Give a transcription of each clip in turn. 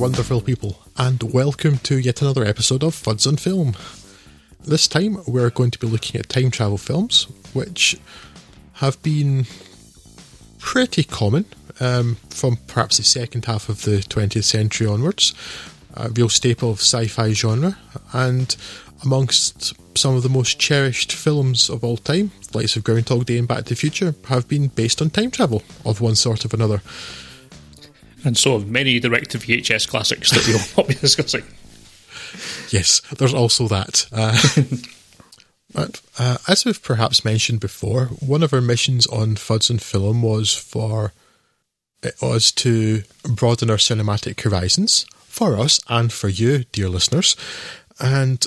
wonderful people, and welcome to yet another episode of Fuds on Film. This time, we're going to be looking at time travel films, which have been pretty common um, from perhaps the second half of the 20th century onwards. A real staple of sci fi genre, and amongst some of the most cherished films of all time, likes of Groundhog Day and Back to the Future, have been based on time travel of one sort or another. And so have many direct to VHS classics that we will not be discussing. Yes, there's also that. Uh, but uh, as we've perhaps mentioned before, one of our missions on Fuds and Film was for us to broaden our cinematic horizons for us and for you, dear listeners. And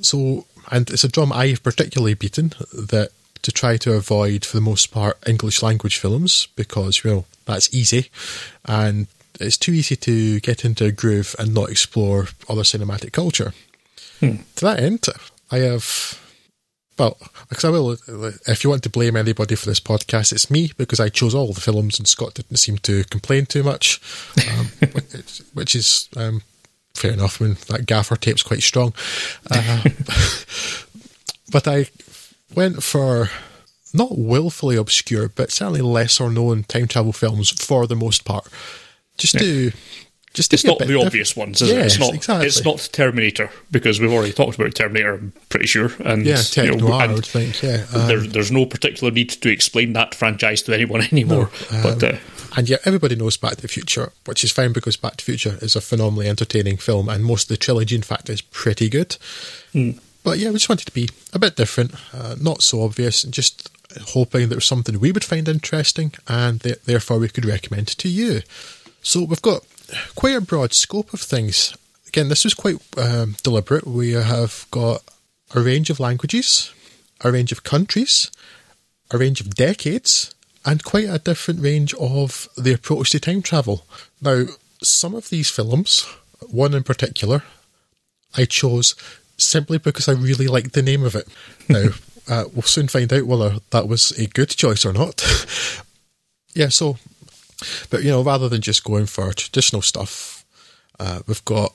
so, and it's a drum I have particularly beaten that to try to avoid, for the most part, English language films because, well, that's easy and it's too easy to get into a groove and not explore other cinematic culture. Hmm. To that end, I have. Well, because I will, if you want to blame anybody for this podcast, it's me because I chose all the films and Scott didn't seem to complain too much, um, which, is um, fair enough. I mean, that gaffer tape's quite strong. Uh, but I went for not willfully obscure, but certainly lesser known time travel films for the most part. Just Yeah. to just It's not the diff- obvious ones, is it? It's not. exactly. It's not Terminator because we've already talked about Terminator. I'm pretty sure. And Yeah, you know, noir, I would think. Yeah, um, there, there's no particular need to explain that franchise to anyone anymore. but uh, and yet everybody knows Back to the Future, which is fine because Back to the Future is a phenomenally entertaining film, and most of the trilogy, in fact, is pretty good. But yeah, we just wanted to be a bit different, uh, not so obvious, and just hoping there was something we would find interesting, and th- therefore we could recommend to you. So we've got quite a broad scope of things. Again, this was quite um, deliberate. We have got a range of languages, a range of countries, a range of decades, and quite a different range of the approach to time travel. Now, some of these films, one in particular, I chose simply because I really like the name of it. Now, uh, we'll soon find out whether that was a good choice or not. yeah, so, but you know, rather than just going for traditional stuff, uh, we've got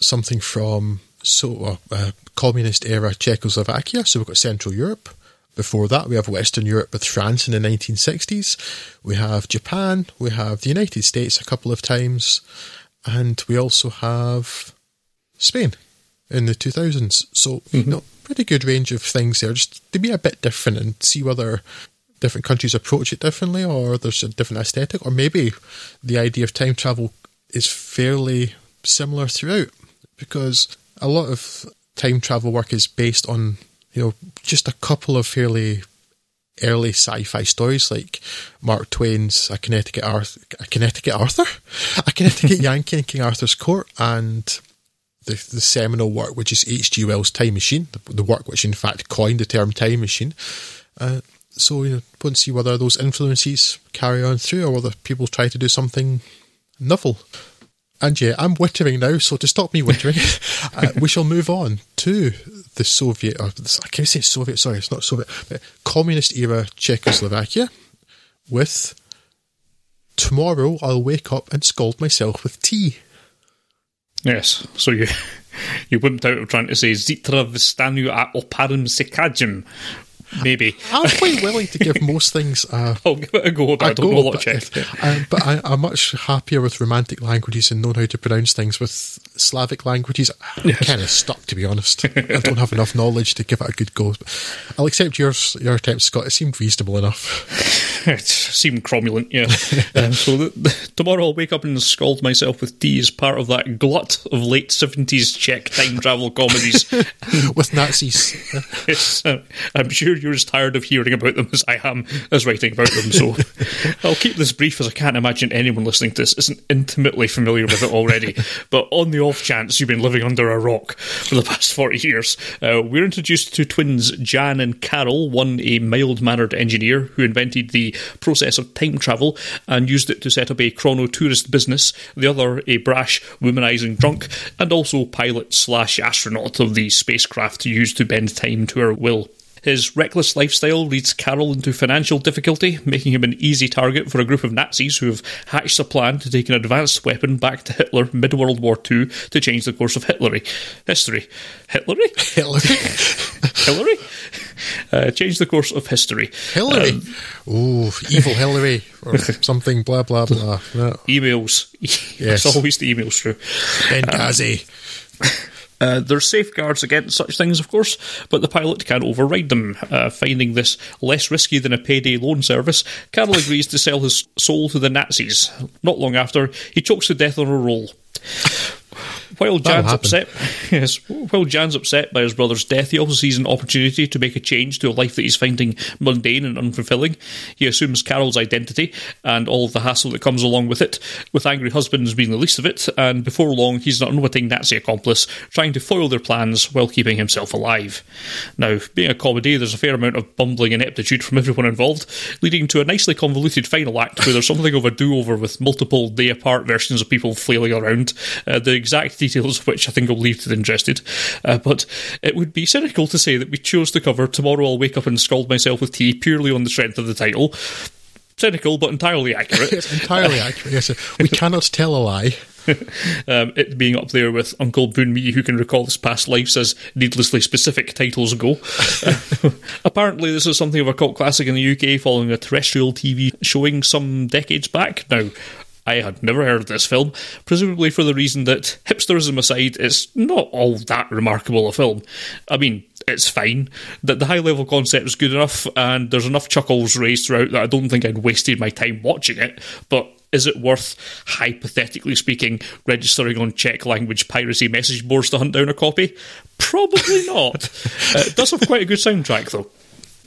something from so uh, uh, communist era Czechoslovakia. So we've got Central Europe. Before that, we have Western Europe with France in the 1960s. We have Japan. We have the United States a couple of times, and we also have Spain in the 2000s. So mm-hmm. you know, pretty good range of things there, just to be a bit different and see whether different countries approach it differently, or there's a different aesthetic, or maybe the idea of time travel is fairly similar throughout because a lot of time travel work is based on you know just a couple of fairly early sci-fi stories like Mark Twain's A Connecticut Arthur, a Connecticut Arthur, a Connecticut Yankee in King Arthur's Court, and the the seminal work which is H.G. Wells' Time Machine, the, the work which in fact coined the term time machine. Uh, so you know, want to see whether those influences carry on through, or whether people try to do something novel. And yeah, I'm wittering now, so to stop me wittering, uh, we shall move on to the Soviet, or I can't say Soviet, sorry, it's not Soviet, but communist era Czechoslovakia with Tomorrow I'll wake up and scald myself with tea. Yes, so you you wimped out of trying to say Zitra vstanu a oparym sekadzim. Maybe I'm quite willing to give most things a, I'll give it a go. but I a don't go, know a lot of Czech. um, but I, I'm much happier with romantic languages and knowing how to pronounce things with Slavic languages. I'm kind of stuck, to be honest. I don't have enough knowledge to give it a good go. But I'll accept yours, your attempt, Scott. It seemed reasonable enough. It seemed cromulent, yeah. um, so the, the, tomorrow I'll wake up and scald myself with tea as part of that glut of late 70s Czech time travel comedies. with Nazis. Yes, uh, I'm sure you're as tired of hearing about them as I am as writing about them, so I'll keep this brief as I can't imagine anyone listening to this isn't intimately familiar with it already. but on the off chance you've been living under a rock for the past 40 years, uh, we're introduced to twins Jan and Karel, one a mild mannered engineer who invented the process of time travel and used it to set up a chrono tourist business, the other a brash, womanizing drunk, and also pilot slash astronaut of the spacecraft used to bend time to her will. His reckless lifestyle leads Karel into financial difficulty, making him an easy target for a group of Nazis who have hatched a plan to take an advanced weapon back to Hitler mid World War II to change the course of Hitlery. history. Hitlery? Hillary. Hillary? Uh, change the course of history. Hillary. Um, oh, evil Hillary or something. Blah blah blah. No. Emails. Yes. it's always the emails through. Benghazi. Um, uh, there's safeguards against such things, of course, but the pilot can override them. Uh, finding this less risky than a payday loan service, Karel agrees to sell his soul to the Nazis. Not long after, he chokes to death on a roll. While Jan's upset, yes, while Jan's upset by his brother's death, he also sees an opportunity to make a change to a life that he's finding mundane and unfulfilling. He assumes Karel's identity and all of the hassle that comes along with it, with angry husbands being the least of it, and before long he's an unwitting Nazi accomplice trying to foil their plans while keeping himself alive. Now, being a comedy, there's a fair amount of bumbling ineptitude from everyone involved, leading to a nicely convoluted final act where there's something of a do-over with multiple day-apart versions of people flailing around. Uh, the exact details of which I think I'll leave to the interested. Uh, but it would be cynical to say that we chose to cover Tomorrow I'll Wake Up and Scald Myself with Tea purely on the strength of the title. Cynical, but entirely accurate. yes, entirely accurate. Yes, we cannot tell a lie. um, it being up there with Uncle Boonmee, who can recall his past lives as needlessly specific titles go. uh, apparently, this is something of a cult classic in the UK following a terrestrial TV showing some decades back. Now, I had never heard of this film, presumably for the reason that, hipsterism aside, it's not all that remarkable a film. I mean, it's fine. That the high level concept is good enough, and there's enough chuckles raised throughout that I don't think I'd wasted my time watching it. But is it worth, hypothetically speaking, registering on Czech language piracy message boards to hunt down a copy? Probably not. uh, it does have quite a good soundtrack, though.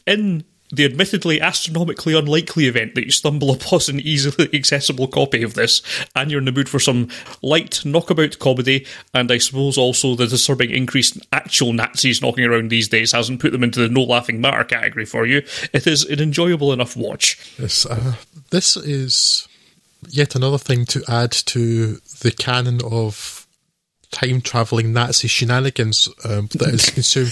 In the admittedly astronomically unlikely event that you stumble upon an easily accessible copy of this, and you're in the mood for some light knockabout comedy, and I suppose also the disturbing increase in actual Nazis knocking around these days hasn't put them into the no laughing matter category for you, it is an enjoyable enough watch. Yes, uh, this is yet another thing to add to the canon of time travelling Nazi shenanigans um, that is consumed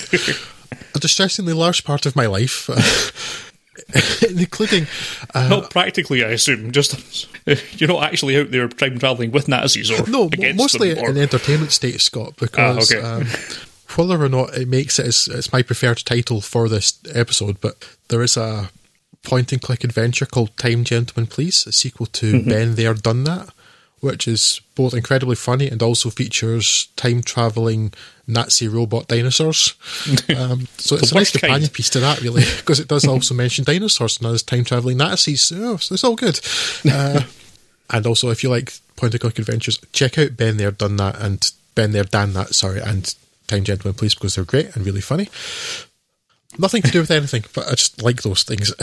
a distressingly large part of my life. including uh, not practically, I assume. Just you're not actually out there time traveling with Nazis or no, mostly or... in entertainment state, Scott. Because ah, okay. um, whether or not it makes it, it's, it's my preferred title for this episode. But there is a point and click adventure called Time Gentlemen Please, a sequel to mm-hmm. Ben There Done That, which is both incredibly funny and also features time traveling Nazi robot dinosaurs. Um, so it's a nice companion kind. piece to that, really, because it does also mention dinosaurs and as time traveling Nazis. Oh, so it's all good. Uh, and also, if you like point and click adventures, check out Ben There Done That and Ben There Dan That, sorry, and Time Gentlemen Please because they're great and really funny. Nothing to do with anything, but I just like those things.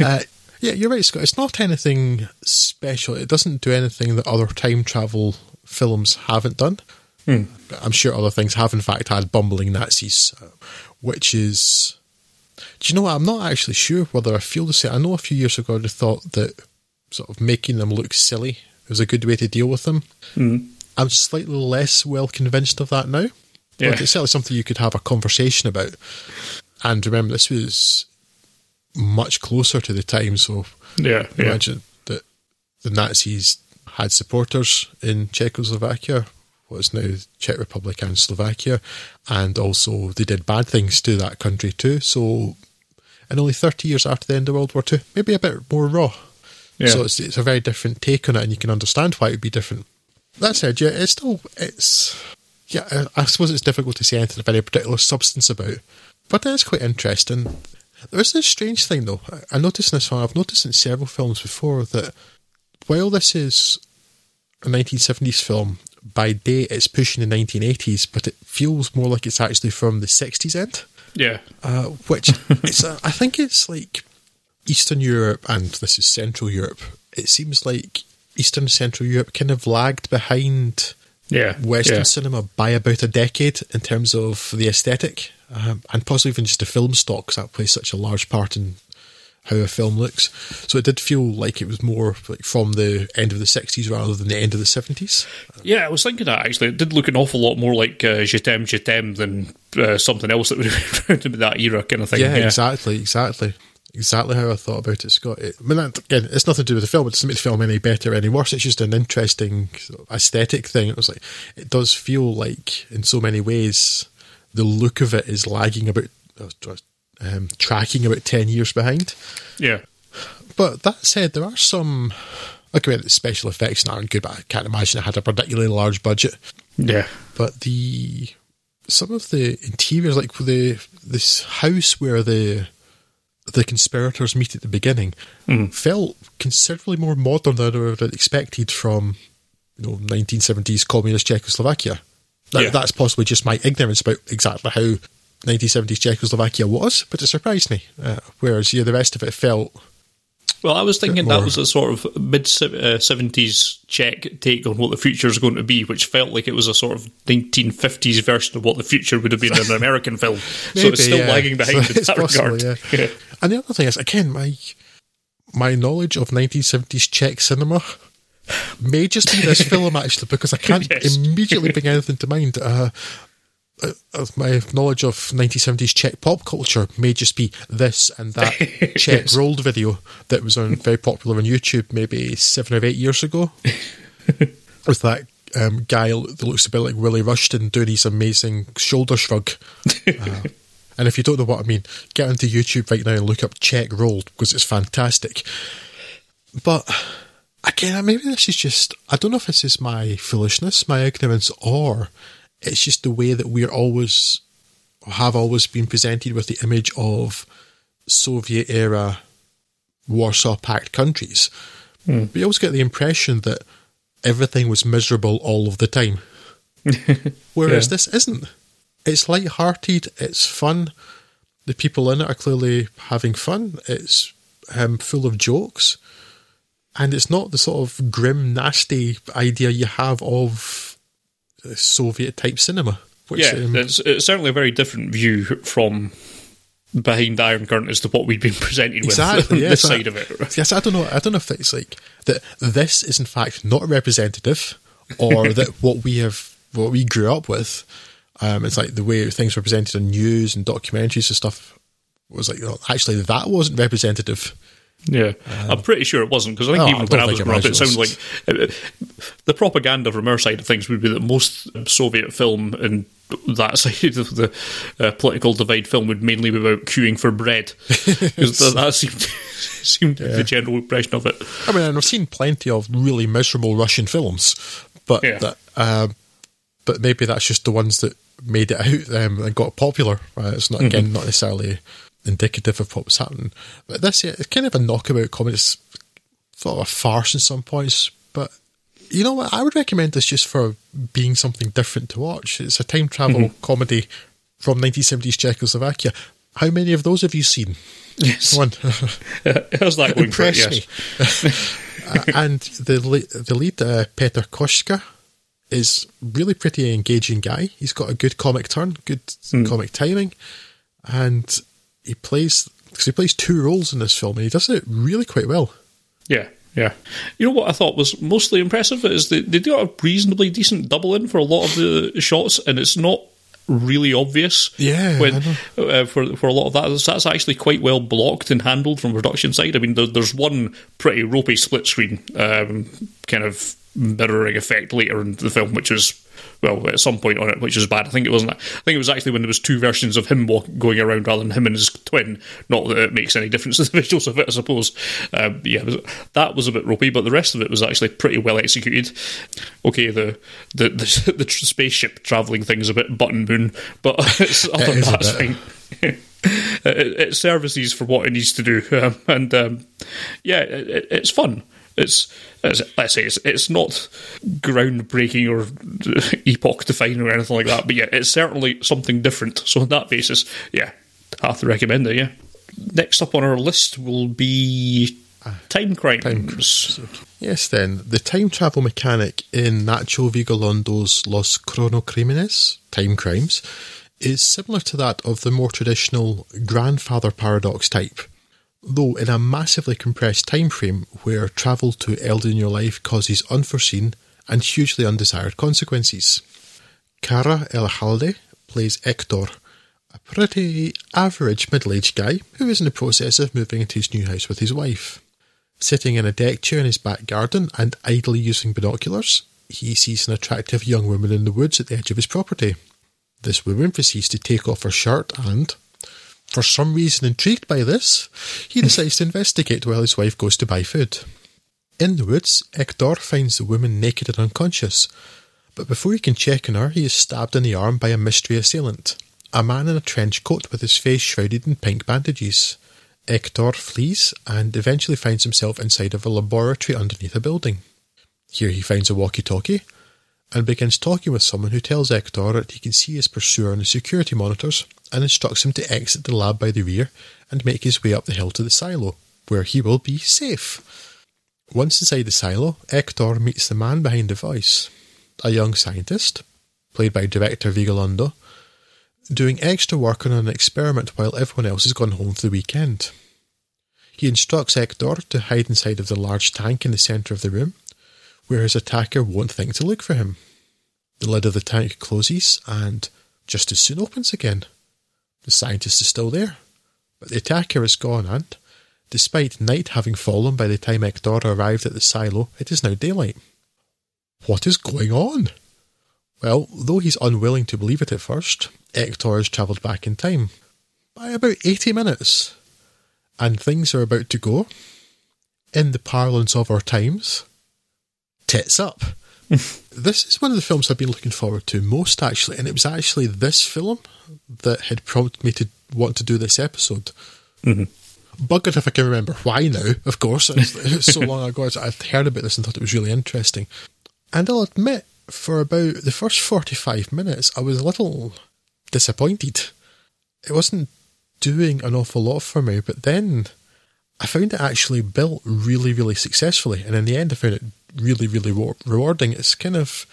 uh, yeah, you're right, Scott. It's not anything special. It doesn't do anything that other time travel films haven't done. Hmm. I'm sure other things have, in fact, had bumbling Nazis, uh, which is. Do you know what? I'm not actually sure whether I feel the same. I know a few years ago I thought that sort of making them look silly was a good way to deal with them. Hmm. I'm slightly less well convinced of that now. Yeah. But it's certainly something you could have a conversation about. And remember, this was much closer to the time. So yeah, yeah. imagine that the Nazis had supporters in Czechoslovakia, what is now Czech Republic and Slovakia, and also they did bad things to that country too. So, and only 30 years after the end of World War II, maybe a bit more raw. Yeah. So it's, it's a very different take on it, and you can understand why it would be different. That said, yeah, it's still it's yeah. I suppose it's difficult to say anything of any particular substance about, but it is quite interesting. There's this strange thing though. I noticed in this one. I've noticed in several films before that while this is a 1970s film, by date it's pushing the 1980s, but it feels more like it's actually from the 60s end. Yeah. Uh, which it's, uh, I think it's like Eastern Europe and this is Central Europe. It seems like Eastern and Central Europe kind of lagged behind yeah, Western yeah. cinema by about a decade in terms of the aesthetic um, and possibly even just the film stock because that plays such a large part in how a film looks. So it did feel like it was more like from the end of the 60s rather than the end of the 70s. Yeah, I was thinking that actually. It did look an awful lot more like uh, Je t'aime, Je t'aime than uh, something else that would have been around in that era kind of thing. Yeah, yeah, exactly, exactly. Exactly how I thought about it, Scott. It, I mean, that, again, it's nothing to do with the film. It doesn't make the film any better or any worse. It's just an interesting sort of aesthetic thing. It was like it does feel like, in so many ways, the look of it is lagging about, um, tracking about ten years behind. Yeah. But that said, there are some. Okay, the special effects aren't good, but I can't imagine it had a particularly large budget. Yeah. But the some of the interiors, like the this house where the the conspirators meet at the beginning mm. felt considerably more modern than I would have expected from you know 1970s communist Czechoslovakia. That, Yeah. That's possibly just my ignorance about exactly how 1970s Czechoslovakia was, but it surprised me. Uh, whereas yeah, the rest of it felt Well, I was thinking that was a sort of mid seventies Czech take on what the future is going to be, which felt like it was a sort of nineteen fifties version of what the future would have been in an American film. so it's still yeah. lagging behind So in that possible, regard. yeah. And the other thing is, again, my my knowledge of 1970s Czech cinema may just be this film actually, because I can't Yes. immediately bring anything to mind. Uh, uh, my knowledge of 1970s Czech pop culture may just be this and that Czech Yes. rolled video that was on very popular on YouTube maybe seven or eight years ago. with that um, guy that looks a bit like Willie Rushton doing his amazing shoulder shrug. Uh, and if you don't know what I mean, get onto YouTube right now and look up Czech Rolled because it's fantastic. But again, maybe this is just, I don't know if this is my foolishness, my ignorance, or it's just the way that we're always, have always been presented with the image of Soviet era Warsaw Pact countries. We always get the impression that everything was miserable all of the time. Whereas Yeah. this isn't. It's light-hearted. It's fun. The people in it are clearly having fun. It's um, full of jokes, and it's not the sort of grim, nasty idea you have of Soviet-type cinema. Which, Yeah, um, it's, it's certainly a very different view from behind the Iron Curtain as to what we've been presented with Exactly, on yeah, this so- side of it. Yes, I don't know. I don't know if it's like that. This is in fact not representative, or that what we have, what we grew up with. Um, it's like the way things were presented in news and documentaries and stuff was like oh, actually that wasn't representative. Yeah, I'm pretty sure it wasn't because I think Oh, I even don't when I was it growing up, it sounded like uh, the propaganda from our side of things would be that most Soviet film and that side of the uh, political divide film would mainly be about queuing for bread because that, that seemed seemed to be the general impression of it. I mean, and I've seen plenty of really miserable Russian films, but Yeah. that, um, but maybe that's just the ones that made it out um, and got popular. Uh, it's not again not necessarily indicative of what was happening. But this, yeah, it's kind of a knockabout comedy. It's sort of a farce in some points, but you know what? I would recommend this just for being something different to watch. It's a time travel comedy from 1970s Czechoslovakia. How many of those have you seen? Yes, One. how's that going for it? Yes. me. Uh, and the le- the lead, uh, Peter Koshka, is really pretty engaging guy. He's got a good comic turn, good comic timing, and he plays because he plays two roles in this film, and he does it really quite well. Yeah, yeah. You know what I thought was mostly impressive is they they got a reasonably decent double in for a lot of the shots, and it's not really obvious. Yeah, when uh, for for a lot of that, that's actually quite well blocked and handled from production side. I mean, there, there's one pretty ropey split screen um, kind of mirroring effect later in the film, which was. Well, at some point on it, which is bad. I think it wasn't. I think it was actually when there was two versions of him walk, going around rather than him and his twin. Not that it makes any difference to the visuals of it, I suppose. Um, yeah, that was a bit ropey, but the rest of it was actually pretty well executed. Okay, the the the, the spaceship traveling thing's a bit button moon, but it's, other than that, fine. it, it services for what it needs to do, um, and um, yeah, it, it, it's fun. It's, it's let's say it's, it's not groundbreaking or epoch defining or anything like that, but yeah, it's certainly something different. So on that basis, yeah, I have to recommend it. Yeah. Next up on our list will be ah, Time Crimes. Yes, then the time travel mechanic in Nacho Vigalondo's Los Cronocrímenes, Time Crimes, is similar to that of the more traditional grandfather paradox type. Though in a massively compressed time frame where travel to early in your life causes unforeseen and hugely undesired consequences. Karra Elejalde plays Hector, a pretty average middle aged guy who is in the process of moving into his new house with his wife. Sitting in a deck chair in his back garden and idly using binoculars, he sees an attractive young woman in the woods at the edge of his property. This woman proceeds to take off her shirt and, for some reason intrigued by this, he decides to investigate while his wife goes to buy food. In the woods, Hector finds the woman naked and unconscious, but before he can check on her, he is stabbed in the arm by a mystery assailant, a man in a trench coat with his face shrouded in pink bandages. Hector flees and eventually finds himself inside of a laboratory underneath a building. Here he finds a walkie talkie and begins talking with someone who tells Hector that he can see his pursuer on the security monitors and instructs him to exit the lab by the rear and make his way up the hill to the silo, where he will be safe. Once inside the silo, Hector meets the man behind the voice, a young scientist, played by director Vigalondo, doing extra work on an experiment while everyone else has gone home for the weekend. He instructs Hector to hide inside of the large tank in the centre of the room where his attacker won't think to look for him. The lid of the tank closes and just as soon opens again. The scientist is still there, but the attacker is gone and, despite night having fallen by the time Hector arrived at the silo, it is now daylight. What is going on? Well, though he's unwilling to believe it at first, Hector has travelled back in time by about 80 minutes, and things are about to go, in the parlance of our times, tits up. this is one of the films I've been looking forward to most, actually, and it was actually this film that had prompted me to want to do this episode. Mm-hmm. Buggered if I can remember why now, of course. It's, it's so long ago. I'd heard about this and thought it was really interesting. And I'll admit, for about the first 45 minutes, I was a little disappointed. It wasn't doing an awful lot for me, but then I found it actually built really, really successfully. And in the end, I found it really, really rewarding. It's kind of,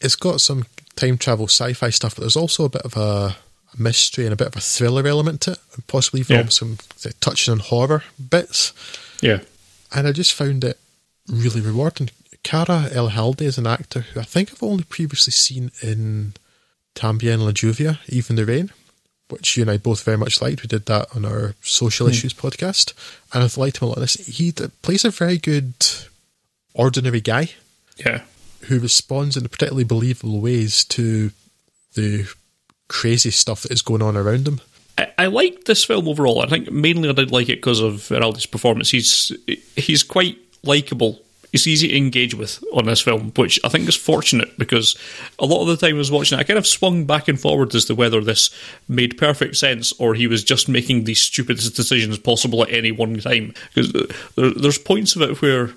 it's got some time travel sci fi stuff, but there's also a bit of a, mystery and a bit of a thriller element to it, and possibly even yeah. some touching on horror bits. Yeah. And I just found it really rewarding. Karra Elejalde is an actor who I think I've only previously seen in Tambien La Lluvia, Even the Rain, which you and I both very much liked. We did that on our social mm. issues podcast, and I've liked him a lot. This he plays a very good ordinary guy. Yeah. Who responds in particularly believable ways to the crazy stuff that is going on around him. I, I liked this film overall. I think mainly I did like it because of Veraldi's performance. He's he's quite likable it's easy to engage with on this film, which I think is fortunate because a lot of the time I was watching it, I kind of swung back and forward as to whether this made perfect sense or he was just making the stupidest decisions possible at any one time. Because uh, there's points of it where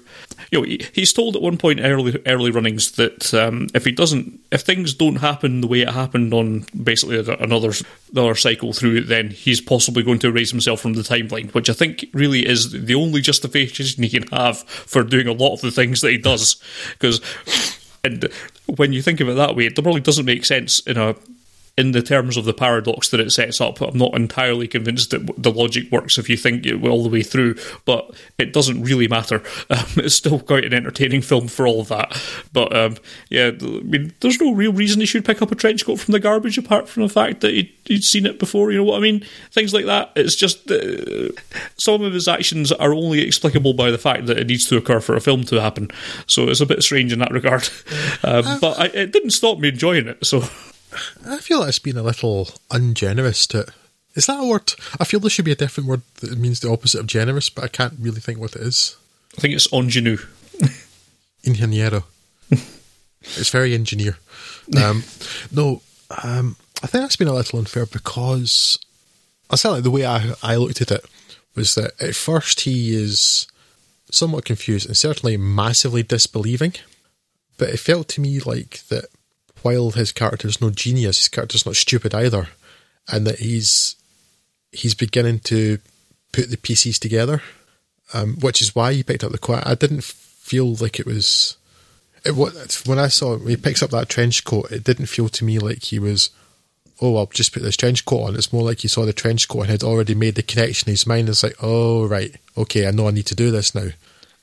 you know he's told at one point early early runnings that um, if he doesn't, if things don't happen the way it happened on basically another another cycle through, then he's possibly going to erase himself from the timeline, which I think really is the only justification he can have for doing a lot of the things that he does. Because, and when you think of it that way, it probably doesn't make sense in a in the terms of the paradox that it sets up, I'm not entirely convinced that the logic works if you think it all the way through, but it doesn't really matter. Um, it's still quite an entertaining film for all of that. But um, yeah, I mean, there's no real reason he should pick up a trench coat from the garbage apart from the fact that he'd, he'd seen it before, you know what I mean? Things like that. It's just uh, some of his actions are only explicable by the fact that it needs to occur for a film to happen. So it's a bit strange in that regard. Um, but I, it didn't stop me enjoying it, so. I feel like it's been a little ungenerous to. Is that a word? I feel there should be a different word that means the opposite of generous, but I can't really think what it is. I think it's ingenue. Ingeniero. it's very engineer. Um, no, um, I think that's been a little unfair because I said like the way I, I looked at it was that at first he is somewhat confused and certainly massively disbelieving, but it felt to me like that while his character's no genius, his character's not stupid either, and that he's he's beginning to put the pieces together, um, which is why he picked up the quiet. I didn't feel like it was. It, when I saw when he picks up that trench coat, it didn't feel to me like he was oh, I'll just put this trench coat on. It's more like he saw the trench coat and had already made the connection in his mind. It's like, oh, right, okay, I know I need to do this now.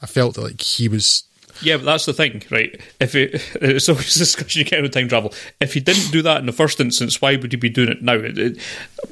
I felt like he was yeah, but that's the thing, right? If it, it's always a discussion you get with time travel. If he didn't do that in the first instance, why would he be doing it now? It, it,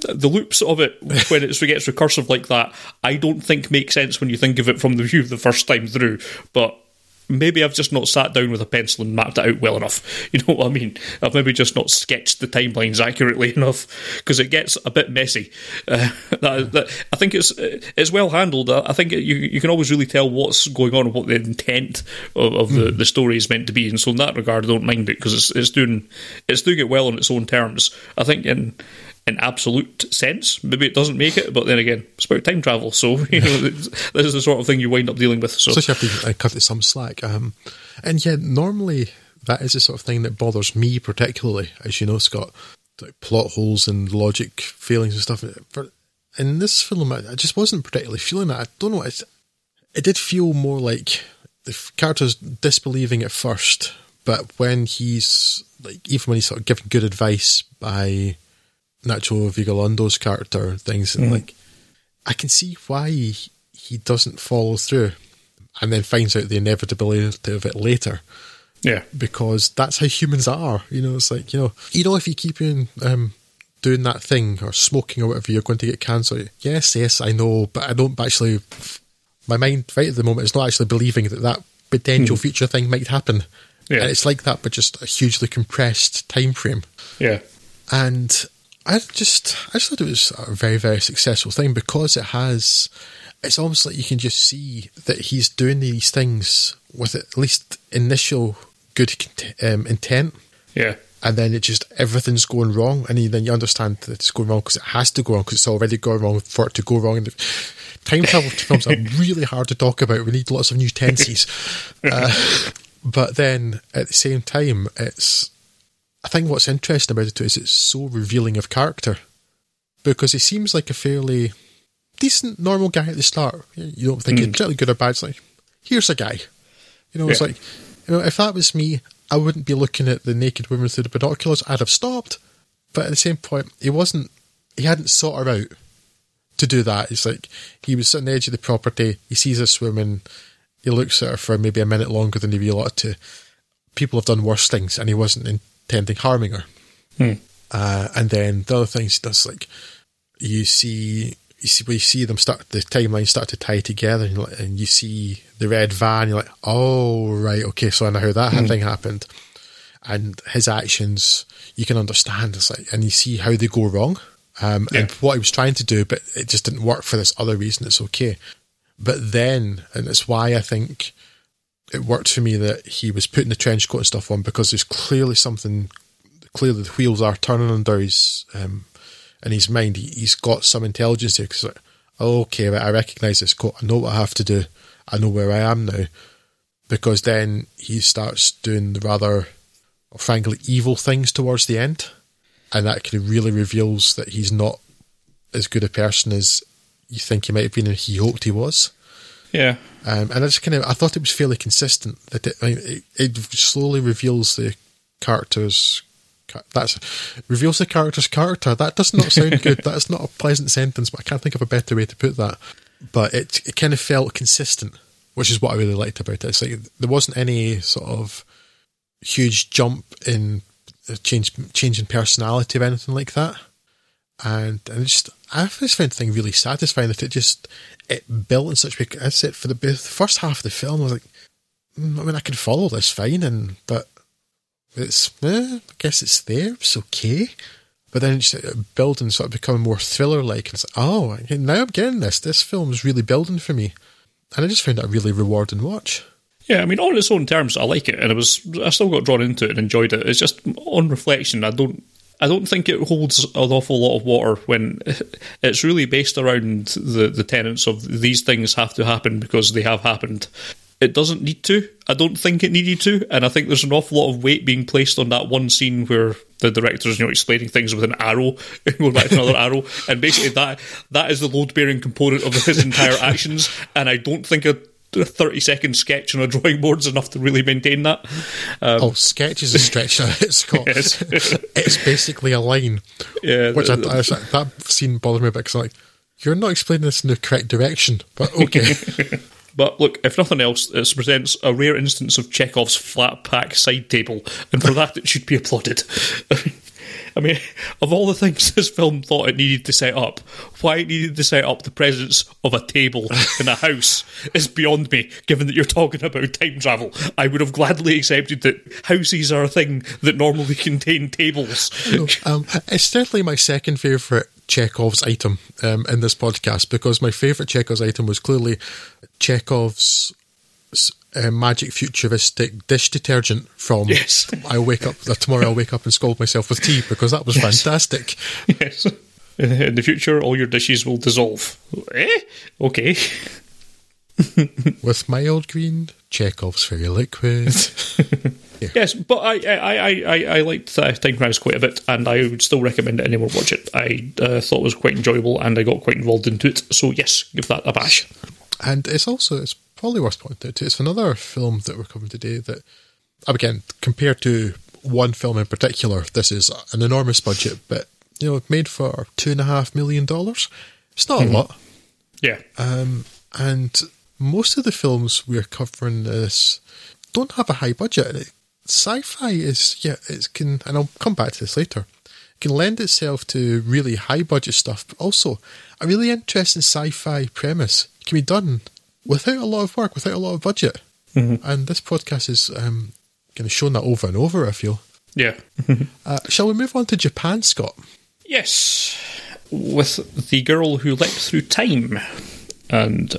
the loops of it when it gets recursive like that, I don't think make sense when you think of it from the view of the first time through. But maybe I've just not sat down with a pencil and mapped it out well enough. You know what I mean? I've maybe just not sketched the timelines accurately enough because it gets a bit messy. Uh, that, that, I think it's it's well handled. I think you you can always really tell what's going on and what the intent of, of the, the story is meant to be. And so in that regard, I don't mind it because it's, it's doing it's doing it well on its own terms. I think in in absolute sense. Maybe it doesn't make it, but then again, it's about time travel, so you know, this is the sort of thing you wind up dealing with. So, you have to uh, cut it some slack. Um, and yeah, normally that is the sort of thing that bothers me particularly, as you know, Scott. Like plot holes and logic failings and stuff. But in this film, I just wasn't particularly feeling that. I don't know. It, it did feel more like the character's disbelieving at first, but when he's like, even when he's sort of giving good advice by Nacho Vigalondo's character and things, and mm. like I can see why he doesn't follow through, and then finds out the inevitability of it later. Yeah, because that's how humans are. You know, it's like you know, you know, if you keep in um, doing that thing or smoking or whatever, you're going to get cancer. Yes, yes, I know, but I don't actually. My mind, right at the moment, is not actually believing that that potential mm. future thing might happen. Yeah. And it's like that, but just a hugely compressed time frame. Yeah. And I just I just thought it was a very very successful thing because it has. It's almost like you can just see that he's doing these things with at least initial good um, intent. Yeah. And then it just everything's going wrong, and then you understand that it's going wrong because it has to go wrong because it's already going wrong for it to go wrong. And time travel films are really hard to talk about. We need lots of new tenses. uh, but then at the same time, it's I think what's interesting about it too is it's so revealing of character because he seems like a fairly decent, normal guy at the start. You don't think mm. he's particularly good or bad. It's like, here's a guy. You know, yeah. it's like, you know, if that was me, I wouldn't be looking at the naked woman through the binoculars. I'd have stopped. But at the same point, he wasn't, he hadn't sought her out to do that. It's like he was on the edge of the property. He sees this woman. He looks at her for maybe a minute longer than he really ought to. People have done worse things, and he wasn't in, intending harming her. Hmm. Uh, and then the other things he does, like you see, you see, we see them start the timeline start to tie together, and, and, you see the red van. You're like, oh right, okay, so I know how that hmm. thing happened. And his actions, you can understand. It's like, and you see how they go wrong, um, yeah. and what he was trying to do, but it just didn't work for this other reason. It's okay, but then, and it's why I think it worked for me that he was putting the trench coat and stuff on because there's clearly something, clearly the wheels are turning under his, um, in his mind. He, has got some intelligence here because, like, okay, I recognise this coat. I know what I have to do. I know where I am now. Because then he starts doing the rather, frankly, evil things towards the end. And that kind of really reveals that he's not as good a person as you think he might have been and he hoped he was. Yeah. Um, and I just kind of I thought it was fairly consistent that it, it, it slowly reveals the character's that's reveals the character's character. That does not sound good. That's not a pleasant sentence, but I can't think of a better way to put that. But it it kind of felt consistent, which is what I really liked about it. It's like there wasn't any sort of huge jump in change change in personality or anything like that. And and just I just found the thing really satisfying that it just it built in such a I said for the, the first half of the film I was like mm, I mean I can follow this fine and but it's eh, I guess it's there it's okay but then uh, building sort of becoming more thriller like it's oh now I'm getting this this film is really building for me and I just found that a really rewarding watch yeah, I mean, on its own terms, I like it, and it was. I still got drawn into it and enjoyed it. It's just on reflection, I don't I don't think it holds an awful lot of water when it's really based around the, the tenets of these things have to happen because they have happened. It doesn't need to. I don't think it needed to, and I think there's an awful lot of weight being placed on that one scene where the director's you know explaining things with an arrow and going back to another arrow, and basically that that is the load bearing component of his entire actions. And I don't think a a 30 second sketch on a drawing board is enough to really maintain that. Um, oh, sketch is a stretch. it's yes. it's basically a line. Yeah, which I, I, that scene bothered me a bit because I'm like, you're not explaining this in the correct direction, but okay. But look, if nothing else, it presents a rare instance of Chekhov's flat pack side table, and for that it should be applauded. I mean, of all the things this film thought it needed to set up, why it needed to set up the presence of a table in a house is beyond me, given that you're talking about time travel. I would have gladly accepted that houses are a thing that normally contain tables. um, it's certainly my second favourite Chekhov's item um, in this podcast because my favourite Chekhov's item was clearly Chekhov's uh, magic futuristic dish detergent from yes. I wake up uh, tomorrow I'll wake up and scald myself with tea because that was yes. fantastic. Yes. In the future all your dishes will dissolve. Eh? Okay. with mild green Chekhov's fairy liquid. Yeah. Yes, but I I, I, I, I liked uh, Time Crimes quite a bit, and I would still recommend anyone watch it. I uh, thought it was quite enjoyable, and I got quite involved into it. So yes, give that a bash. And it's also it's probably worth pointing out too. It's another film that we're covering today that, again, compared to one film in particular, this is an enormous budget, but you know, made for two and a half million dollars. It's not mm-hmm. a lot. Yeah. Um, and most of the films we're covering this don't have a high budget sci-fi is yeah, it can, and I'll come back to this later. It can lend itself to really high budget stuff, but also a really interesting sci-fi premise can be done without a lot of work, without a lot of budget. Mm-hmm. And this podcast is um, kind of shown that over and over. I feel. Yeah. uh, shall we move on to Japan, Scott? Yes, with the girl who leapt through time, and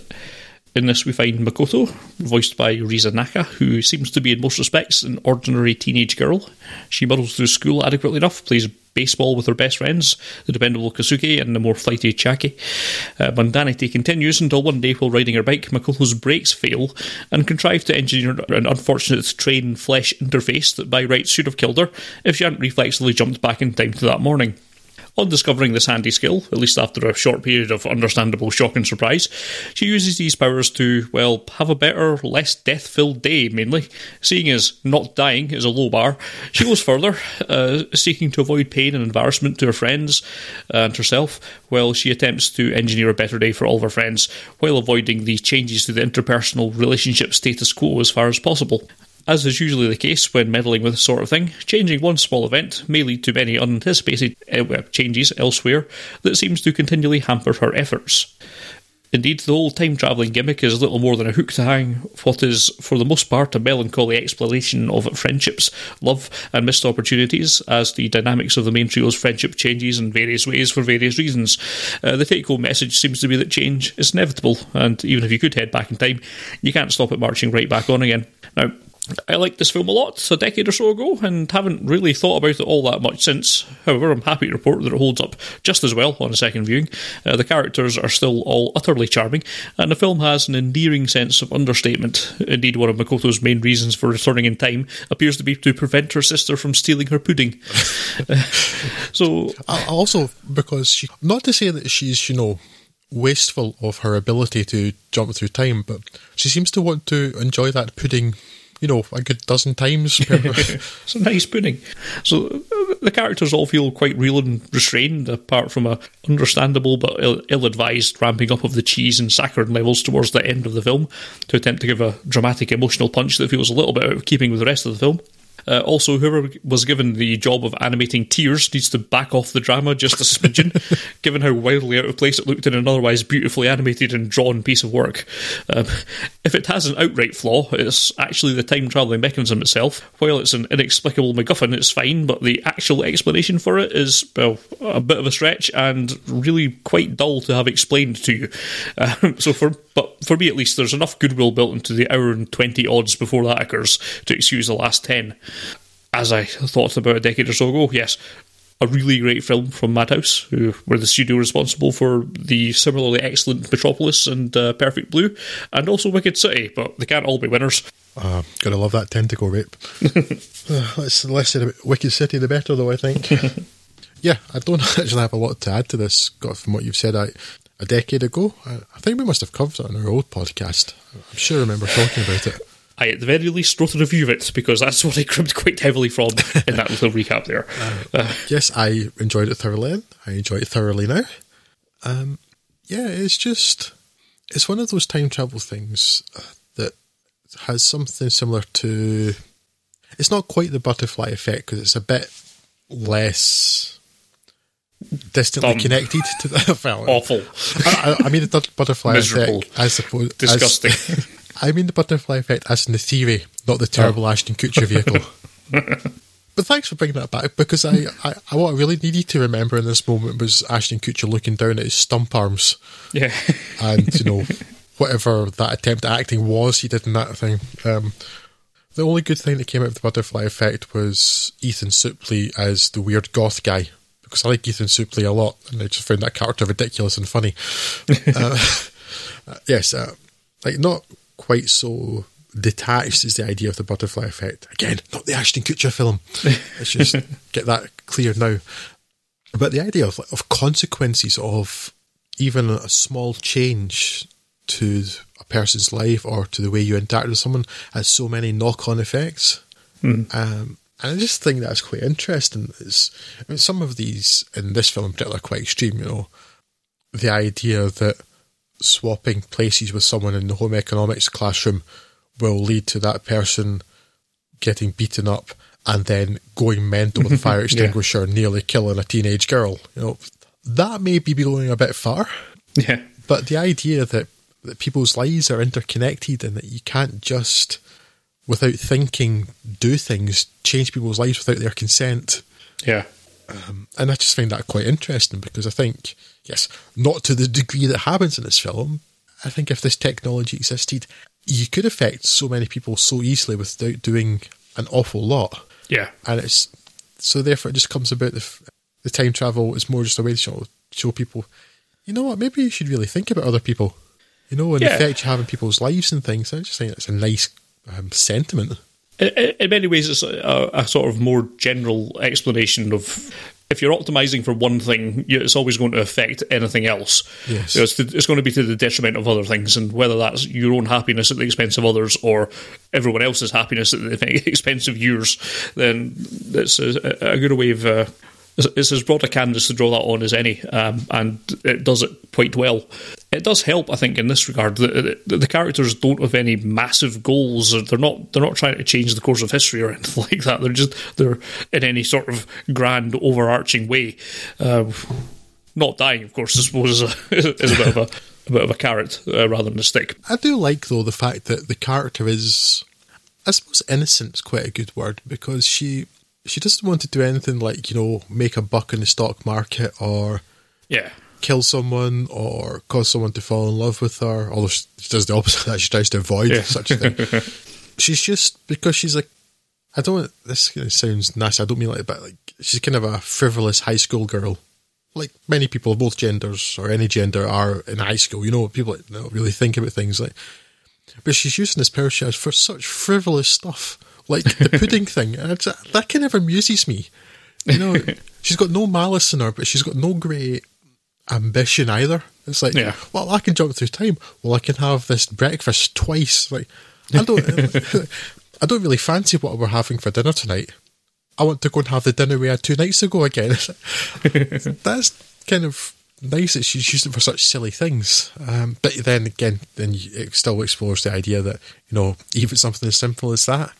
in this, we find Makoto, voiced by Riisa Naka, who seems to be, in most respects, an ordinary teenage girl. She muddles through school adequately enough, plays baseball with her best friends, the dependable Kosuke and the more flighty Chiaki. Uh, mundanity continues until one day, while riding her bike, Makoto's brakes fail and contrive to engineer an unfortunate train flesh interface that by rights should have killed her if she hadn't reflexively jumped back in time to that morning. On discovering this handy skill, at least after a short period of understandable shock and surprise, she uses these powers to, well, have a better, less death filled day, mainly. Seeing as not dying is a low bar, she goes further, uh, seeking to avoid pain and embarrassment to her friends and herself, while she attempts to engineer a better day for all of her friends, while avoiding the changes to the interpersonal relationship status quo as far as possible. As is usually the case when meddling with this sort of thing, changing one small event may lead to many unanticipated uh, changes elsewhere that seems to continually hamper her efforts. Indeed, the whole time travelling gimmick is little more than a hook to hang what is, for the most part, a melancholy exploration of friendships, love, and missed opportunities, as the dynamics of the main trio's friendship changes in various ways for various reasons. Uh, the take home message seems to be that change is inevitable, and even if you could head back in time, you can't stop it marching right back on again. Now, I liked this film a lot a decade or so ago and haven't really thought about it all that much since. However, I'm happy to report that it holds up just as well on a second viewing. Uh, the characters are still all utterly charming, and the film has an endearing sense of understatement. Indeed, one of Makoto's main reasons for returning in time appears to be to prevent her sister from stealing her pudding. so, also because she, not to say that she's you know wasteful of her ability to jump through time, but she seems to want to enjoy that pudding you know, a good dozen times. Some nice pudding. So the characters all feel quite real and restrained, apart from a understandable but ill-advised ramping up of the cheese and saccharin levels towards the end of the film to attempt to give a dramatic emotional punch that feels a little bit out of keeping with the rest of the film. Uh, also, whoever was given the job of animating tears needs to back off the drama just a smidgen, given how wildly out of place it looked in an otherwise beautifully animated and drawn piece of work. Um, if it has an outright flaw, it's actually the time travelling mechanism itself. While it's an inexplicable MacGuffin, it's fine, but the actual explanation for it is, well, a bit of a stretch and really quite dull to have explained to you. Um, so, for but for me at least, there's enough goodwill built into the hour and 20 odds before that occurs to excuse the last 10 as I thought about a decade or so ago, yes, a really great film from Madhouse, who were the studio responsible for the similarly excellent Metropolis and uh, Perfect Blue, and also Wicked City, but they can't all be winners. Uh, gotta love that tentacle rape. uh, let's less said about Wicked City, the better, though, I think. yeah, I don't actually have a lot to add to this, Scott, from what you've said. I, a decade ago. I, I think we must have covered it on our old podcast. I'm sure I remember talking about it. I at the very least wrote a review of it because that's what I cribbed quite heavily from in that little recap there. Uh, yes, I enjoyed it thoroughly. I enjoy it thoroughly now. Um, yeah, it's just it's one of those time travel things that has something similar to. It's not quite the butterfly effect because it's a bit less distantly Dumb. connected to the film. Awful. I, I, mean the butterfly Miserable. effect, I suppose. Disgusting. As, I mean the butterfly effect as in the theory, not the terrible Ashton Kutcher vehicle. but thanks for bringing that back because I, I, I, what I really needed to remember in this moment was Ashton Kutcher looking down at his stump arms yeah. and you know whatever that attempt at acting was he did in that thing. Um, the only good thing that came out of the butterfly effect was Ethan Suplee as the weird goth guy because I like Ethan Suplee a lot and I just found that character ridiculous and funny. uh, yes, uh, like not quite so detached is the idea of the butterfly effect. Again, not the Ashton Kutcher film. Let's just get that clear now. But the idea of of consequences of even a small change to a person's life or to the way you interact with someone has so many knock-on effects. Um, and I just think that's quite interesting. Is I mean, some of these in this film in particular are quite extreme. You know, the idea that swapping places with someone in the home economics classroom will lead to that person getting beaten up and then going mental with a fire extinguisher, nearly killing a teenage girl. You know, that may be going a bit far, Yeah. but the idea that, that people's lives are interconnected and that you can't just, without thinking, do things, change people's lives without their consent. Yeah. Um, and I just find that quite interesting because I think, yes, not to the degree that happens in this film. I think if this technology existed, you could affect so many people so easily without doing an awful lot. Yeah. And it's so therefore it just comes about the, the time travel is more just a way to show, show people, you know what, maybe you should really think about other people, you know, and Yeah. effect you have in people's lives and things. I just think it's a nice um, sentiment. In, in many ways, it's a, a sort of more general explanation of if you're optimizing for one thing, you- it's always going to affect anything else. Yes. So it's, to- it's going to be to the detriment of other things, and whether that's your own happiness at the expense of others or everyone else's happiness at the expense of yours, then that's a, a good way of. Uh, it's- as broad a canvas to draw that on as any, um, and it does it quite well. It does help, I think, in this regard. The, the, the characters don't have any massive goals. They're not. They're not trying to change the course of history or anything like that. They're just. They're in any sort of grand, overarching way. Uh, not dying, of course, I suppose, is a, is a bit of a, a bit of a carrot uh, rather than a stick. I do like though the fact that the character is, I suppose, innocent is quite a good word because she she doesn't want to do anything like you know make a buck in the stock market or Yeah, kill someone or cause someone to fall in love with her. Although she does the opposite, of that she tries to avoid Yeah. such a thing. she's just because she's like, I don't. This kind of sounds nasty. I don't mean like, but like she's kind of a frivolous high school girl. Like many people of both genders or any gender are in high school, you know, people don't really think about things like. But she's using this power she has for such frivolous stuff, like the pudding thing, and it's, that kind of amuses me. You know, she's got no malice in her, but she's got no great ambition either. It's like, Yeah. well, I can jump through time. Well, I can have this breakfast twice. Like, I don't, I don't really fancy what we're having for dinner tonight. I want to go and have the dinner we had two nights ago again. That's kind of nice that she's used it for such silly things. Um, but then again, then it still explores the idea that you know even something as simple as that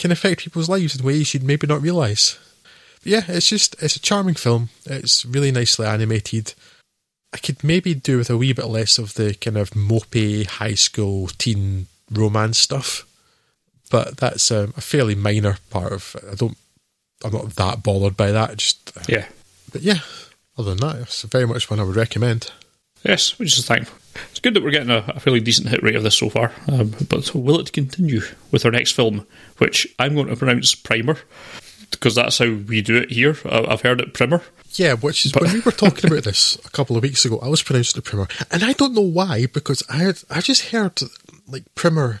can affect people's lives in ways you'd maybe not realise. But yeah, it's just it's a charming film. It's really nicely animated. I could maybe do with a wee bit less of the kind of mopey high school teen romance stuff, but that's um, a fairly minor part of. I don't. I'm not that bothered by that. Just, uh, yeah. but yeah. Other than that, it's very much one I would recommend. Yes, which is thankful. It's good that we're getting a, a fairly decent hit rate of this so far. Um, but will it continue with our next film, which I'm going to pronounce Primer, because that's how we do it here. I- I've heard it Primer. Yeah, which is but- when we were talking about this a couple of weeks ago, I was pronouncing it primer, and I don't know why because I had I just heard like primer,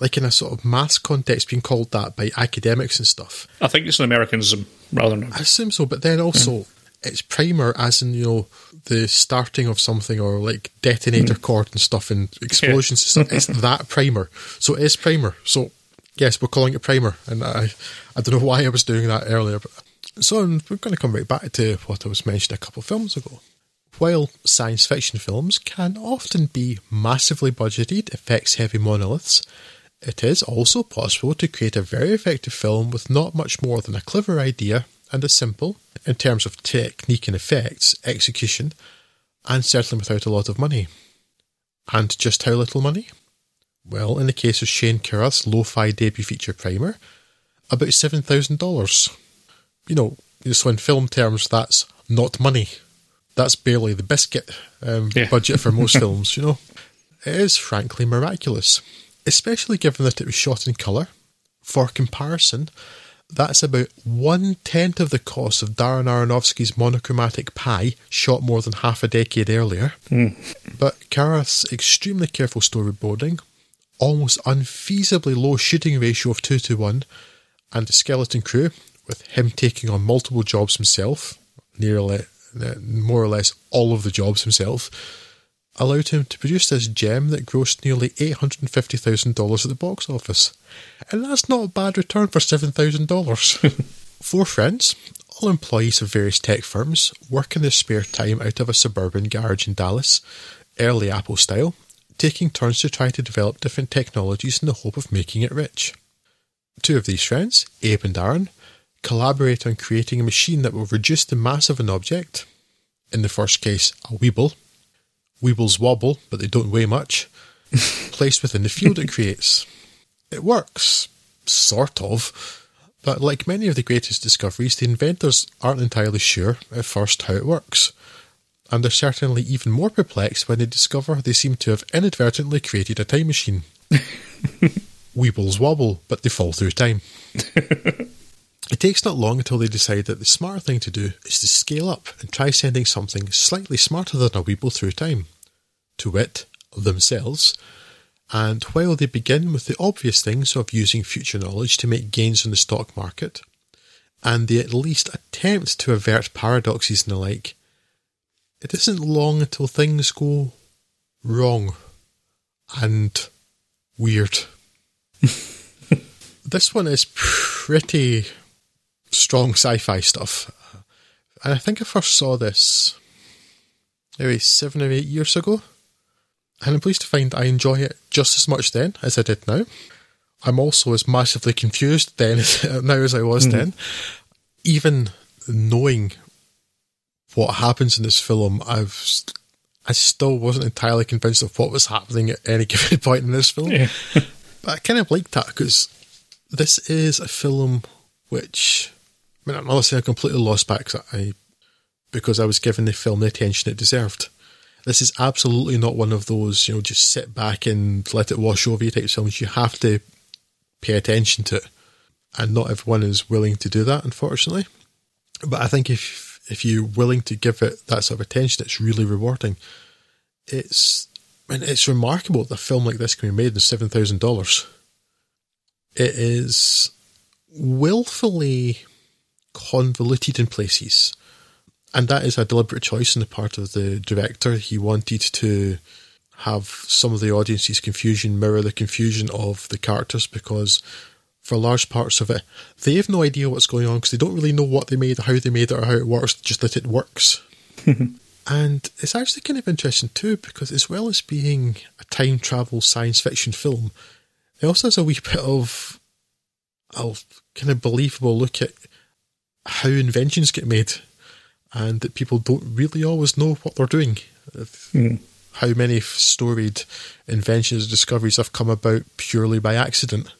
like in a sort of mass context, being called that by academics and stuff. I think it's an Americanism rather than. I assume so, but then also it's primer as in you know the starting of something or like detonator mm. cord and stuff and explosions yeah. and stuff. It's that primer. So it is primer. So yes, we're calling it primer. And I I don't know why I was doing that earlier, but so we're going to come right back to what I was mentioning a couple of films ago. While science fiction films can often be massively budgeted, effects heavy monoliths, it is also possible to create a very effective film with not much more than a clever idea and a simple, in terms of technique and effects, execution, and certainly without a lot of money. And just how little money? Well, in the case of Shane Carruth's lo fi debut feature primer, about $7,000. You know, so in film terms, that's not money. That's barely the biscuit um, yeah. budget for most films, you know. It is frankly miraculous, especially given that it was shot in colour. For comparison, that's about one tenth of the cost of Darren Aronofsky's monochromatic Pi, shot more than half a decade earlier. Mm. But Carruth's extremely careful storyboarding, almost unfeasibly low shooting ratio of 2 to 1, and a skeleton crew, with him taking on multiple jobs himself, nearly more or less all of the jobs himself, allowed him to produce this gem that grossed nearly $850,000 at the box office. And that's not a bad return for $7,000. Four friends, all employees of various tech firms, work in their spare time out of a suburban garage in Dallas, early Apple style, taking turns to try to develop different technologies in the hope of making it rich. Two of these friends, Abe and Darren, collaborate on creating a machine that will reduce the mass of an object, in the first case, a Weeble, Weebles wobble, but they don't weigh much, placed within the field it creates. It works, sort of, but like many of the greatest discoveries, the inventors aren't entirely sure at first how it works. And they're certainly even more perplexed when they discover they seem to have inadvertently created a time machine. Weebles wobble, but they fall through time. It takes not long until they decide that the smarter thing to do is to scale up and try sending something slightly smarter than a Weeble through time. To wit, themselves. And while they begin with the obvious things of using future knowledge to make gains in the stock market, and they at least attempt to avert paradoxes and the like, it isn't long until things go wrong and weird. this one is pretty strong sci-fi stuff. And I think I first saw this maybe seven or eight years ago. And I'm pleased to find I enjoy it just as much then as I did now. I'm also as massively confused then now as I was mm. then. Even knowing what happens in this film, I've I still wasn't entirely convinced of what was happening at any given point in this film. Yeah. but I kind of like that because this is a film which I mean, I'm not saying I completely lost back I, because I was given the film the attention it deserved. This is absolutely not one of those, you know, just sit back and let it wash over you type of films. You have to pay attention to it. And not everyone is willing to do that, unfortunately. But I think if if you're willing to give it that sort of attention, it's really rewarding. It's mean, it's remarkable that a film like this can be made in seven thousand dollars. It is willfully convoluted in places. And that is a deliberate choice on the part of the director. He wanted to have some of the audience's confusion mirror the confusion of the characters because for large parts of it, they have no idea what's going on because they don't really know what they made, how they made it, or how it works, just that it works. and it's actually kind of interesting too because, as well as being a time travel science fiction film, it also has a wee bit of a kind of believable look at how inventions get made and that people don't really always know what they're doing. Mm. How many storied inventions and discoveries have come about purely by accident.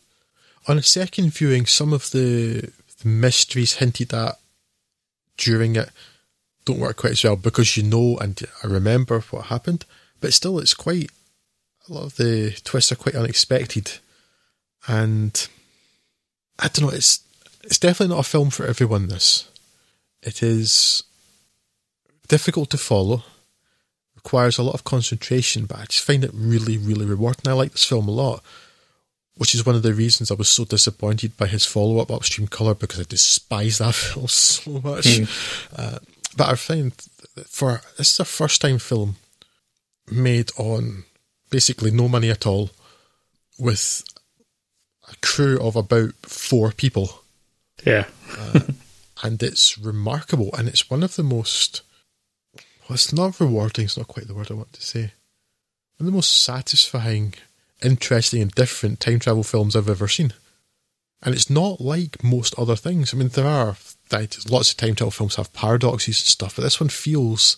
On a second viewing, some of the, the mysteries hinted at during it don't work quite as well because you know and I remember what happened, but still, it's quite a lot of the twists are quite unexpected, and I don't know. It's it's definitely not a film for everyone. This it is difficult to follow, requires a lot of concentration, but I just find it really, really rewarding. I like this film a lot, which is one of the reasons I was so disappointed by his follow up, Upstream Color, because I despise that film so much. Mm. Uh, but I find for this is a first time film made on basically no money at all with a crew of about four people. Yeah. uh, and it's remarkable and it's one of the most well, it's not rewarding, it's not quite the word I want to say. One of the most satisfying, interesting and different time travel films I've ever seen. And it's not like most other things. I mean, there are lots of time travel films have paradoxes and stuff, but this one feels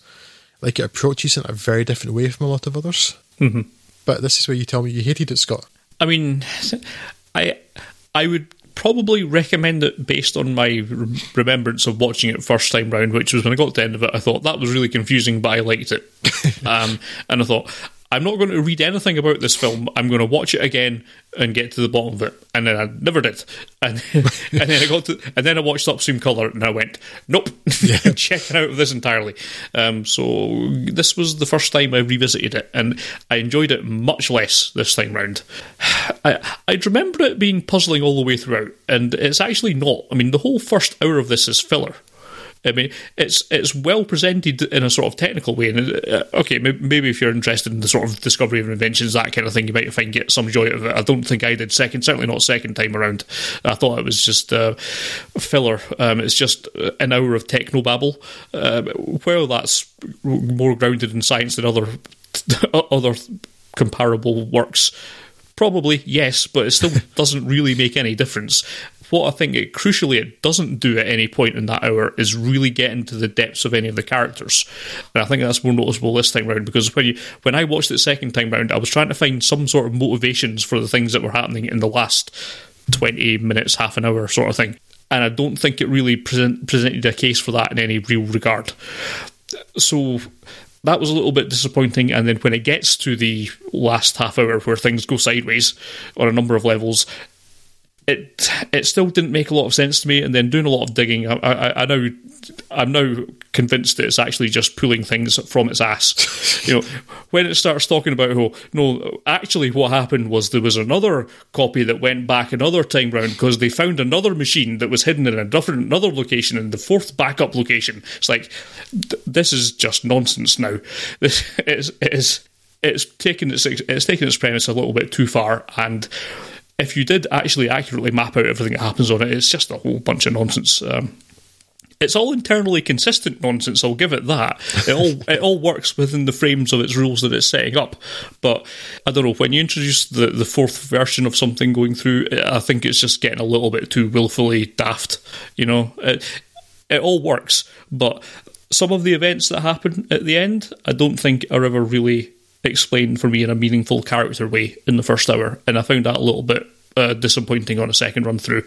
like it approaches in a very different way from a lot of others. Mm-hmm. But this is where you tell me you hated it, Scott. I mean, I I would probably recommend it based on my remembrance of watching it first time round, which was when I got to the end of it, I thought that was really confusing, but I liked it. um, and I thought, I'm not going to read anything about this film. I'm going to watch it again and get to the bottom of it. And then I never did. And, and then I got to, and then I watched Upstream Color and I went, nope, yeah. checking out of this entirely. Um, so this was the first time I revisited it, and I enjoyed it much less this time round. I I remember it being puzzling all the way throughout, and it's actually not. I mean, the whole first hour of this is filler. I mean, it's it's well presented in a sort of technical way. And uh, okay, maybe if you're interested in the sort of discovery of inventions, that kind of thing, you might find get some joy out of it. I don't think I did second, certainly not second time around. I thought it was just uh, filler. Um, it's just an hour of techno babble. Uh, well, that's more grounded in science than other other comparable works. Probably yes, but it still doesn't really make any difference what I think it crucially it doesn't do at any point in that hour is really get into the depths of any of the characters. And I think that's more noticeable this time round because when you when I watched it second time round, I was trying to find some sort of motivations for the things that were happening in the last twenty minutes, half an hour sort of thing. And I don't think it really present, presented a case for that in any real regard. So that was a little bit disappointing. And then when it gets to the last half hour where things go sideways on a number of levels, it it still didn't make a lot of sense to me. And then doing a lot of digging, I, I, I now I'm now convinced that it's actually just pulling things from its ass. you know, when it starts talking about oh no, actually what happened was there was another copy that went back another time round because they found another machine that was hidden in a different another location in the fourth backup location. It's like th- this is just nonsense now. This is is it's taken its it's taken its premise a little bit too far and if you did actually accurately map out everything that happens on it, it's just a whole bunch of nonsense. Um, it's all internally consistent nonsense. I'll give it that. It all it all works within the frames of its rules that it's setting up. But I don't know when you introduce the the fourth version of something going through, I think it's just getting a little bit too willfully daft. You know, it, it all works, but some of the events that happen at the end, I don't think are ever really explained for me in a meaningful character way in the first hour, and I found that a little bit uh, disappointing on a second run through.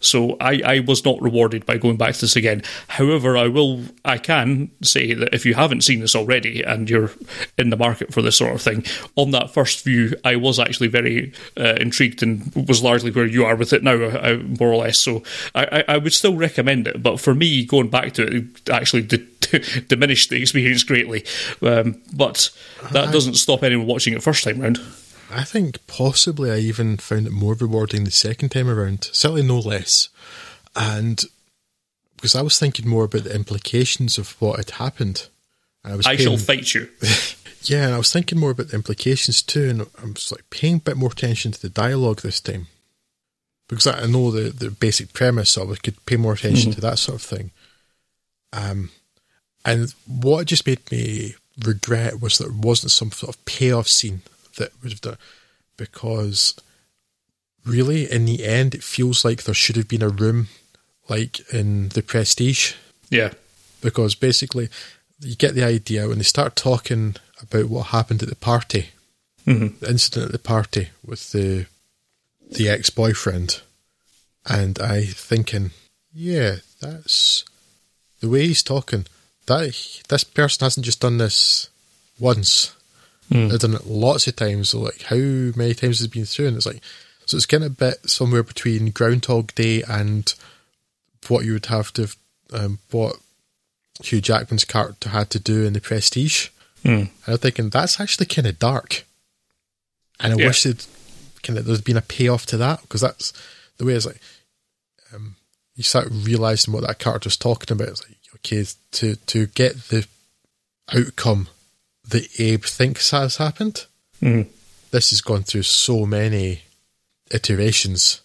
So I, I was not rewarded by going back to this again. However, I will I can say that if you haven't seen this already and you're in the market for this sort of thing, on that first view, I was actually very uh, intrigued and was largely where you are with it now, uh, more or less. So I, I, would still recommend it. But for me, going back to it, it actually did diminished the experience greatly. Um, but that doesn't stop anyone watching it first time round. I think possibly I even found it more rewarding the second time around, certainly no less. And because I was thinking more about the implications of what had happened. I, was I paying, shall fight you. yeah, and I was thinking more about the implications too, and I was like paying a bit more attention to the dialogue this time. Because I know the, the basic premise, so I could pay more attention mm-hmm. to that sort of thing. Um, and what just made me regret was that there wasn't some sort of payoff scene that would have done because really in the end it feels like there should have been a room like in the prestige. Yeah. Because basically you get the idea when they start talking about what happened at the party mm-hmm. the incident at the party with the the ex-boyfriend and i thinking yeah that's the way he's talking. That this person hasn't just done this once Mm. I've done it lots of times. So, like, how many times has it been through? And it's like, so it's getting a bit somewhere between Groundhog Day and what you would have to, um, what Hugh Jackman's character had to do in The Prestige. Mm. And I'm thinking, that's actually kind of dark. And I yeah. wish it kind of, there's been a payoff to that because that's the way it's like, um, you start realizing what that character's talking about. It's like, okay, to to get the outcome that Abe thinks has happened. Mm. This has gone through so many iterations,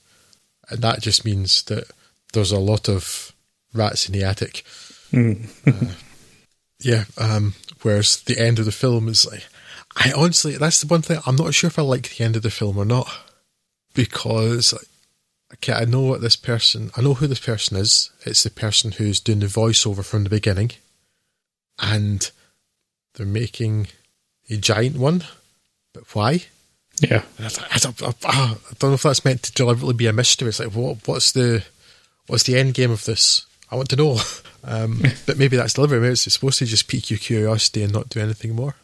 and that just means that there's a lot of rats in the attic. Mm. uh, yeah. Um, whereas the end of the film is like, I honestly, that's the one thing I'm not sure if I like the end of the film or not because okay, I know what this person, I know who this person is. It's the person who's doing the voiceover from the beginning, and they're making a giant one, but why? Yeah, I, I, I, I, don't know if that's meant to deliberately be a mystery. It's like, what, what's the, what's the end game of this? I want to know. Um, but maybe that's deliberate. Maybe it's supposed to just pique your curiosity and not do anything more.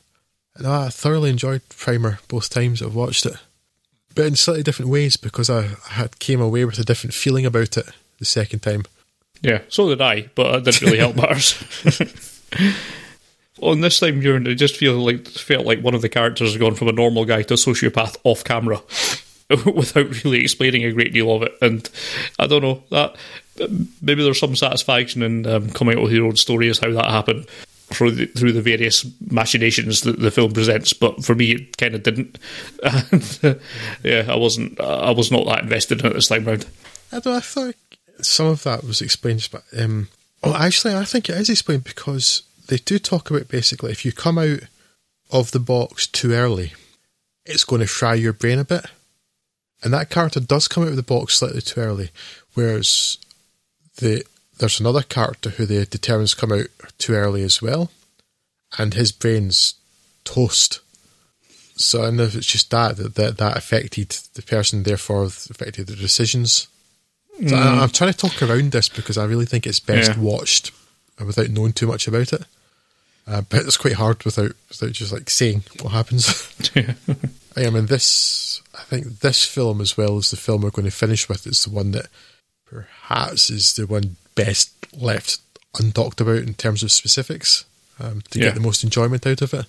And I thoroughly enjoyed Primer both times I've watched it but in slightly different ways because I had came away with a different feeling about it the second time. Yeah, so did I, but it didn't really help matters. On this time, you it just feel like felt like one of the characters has gone from a normal guy to a sociopath off camera, without really explaining a great deal of it. And I don't know that maybe there's some satisfaction in um, coming out with your own story as how that happened through the, through the various machinations that the film presents. But for me, it kind of didn't. And, uh, yeah, I wasn't. I was not that invested in it this time round. I, I thought some of that was explained, but um, well, actually, I think it is explained because they do talk about basically if you come out of the box too early, it's going to fry your brain a bit. And that character does come out of the box slightly too early, whereas the there's another character who they determines come out too early as well, and his brain's toast. So I don't know if it's just that that that, that affected the person, therefore affected the decisions. So mm. I, am trying to talk around this because I really think it's best yeah. watched without knowing too much about it. Uh, but it's quite hard without without just like saying what happens. I mean, this I think this film as well as the film we're going to finish with is the one that perhaps is the one best left untalked about in terms of specifics um, to yeah. get the most enjoyment out of it.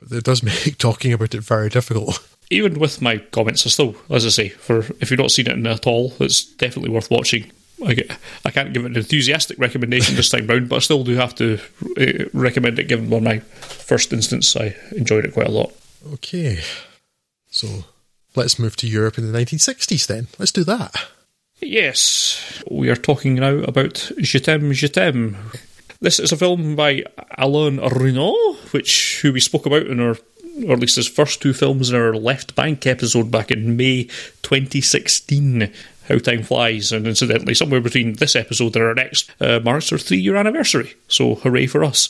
But it does make talking about it very difficult. Even with my comments, I still, as I say, for if you've not seen it at all, it's definitely worth watching. I, get, I can't give it an enthusiastic recommendation this time round, but I still do have to uh, recommend it. Given on my first instance, I enjoyed it quite a lot. Okay, so let's move to Europe in the 1960s. Then let's do that. Yes, we are talking now about Je t'aime, Je t'aime. This is a film by Alain Resnais, which who we spoke about in our or at least his first two films in our Left Bank episode back in May 2016 how time flies. And incidentally, somewhere between this episode and our next uh, marks our three year anniversary. So hooray for us!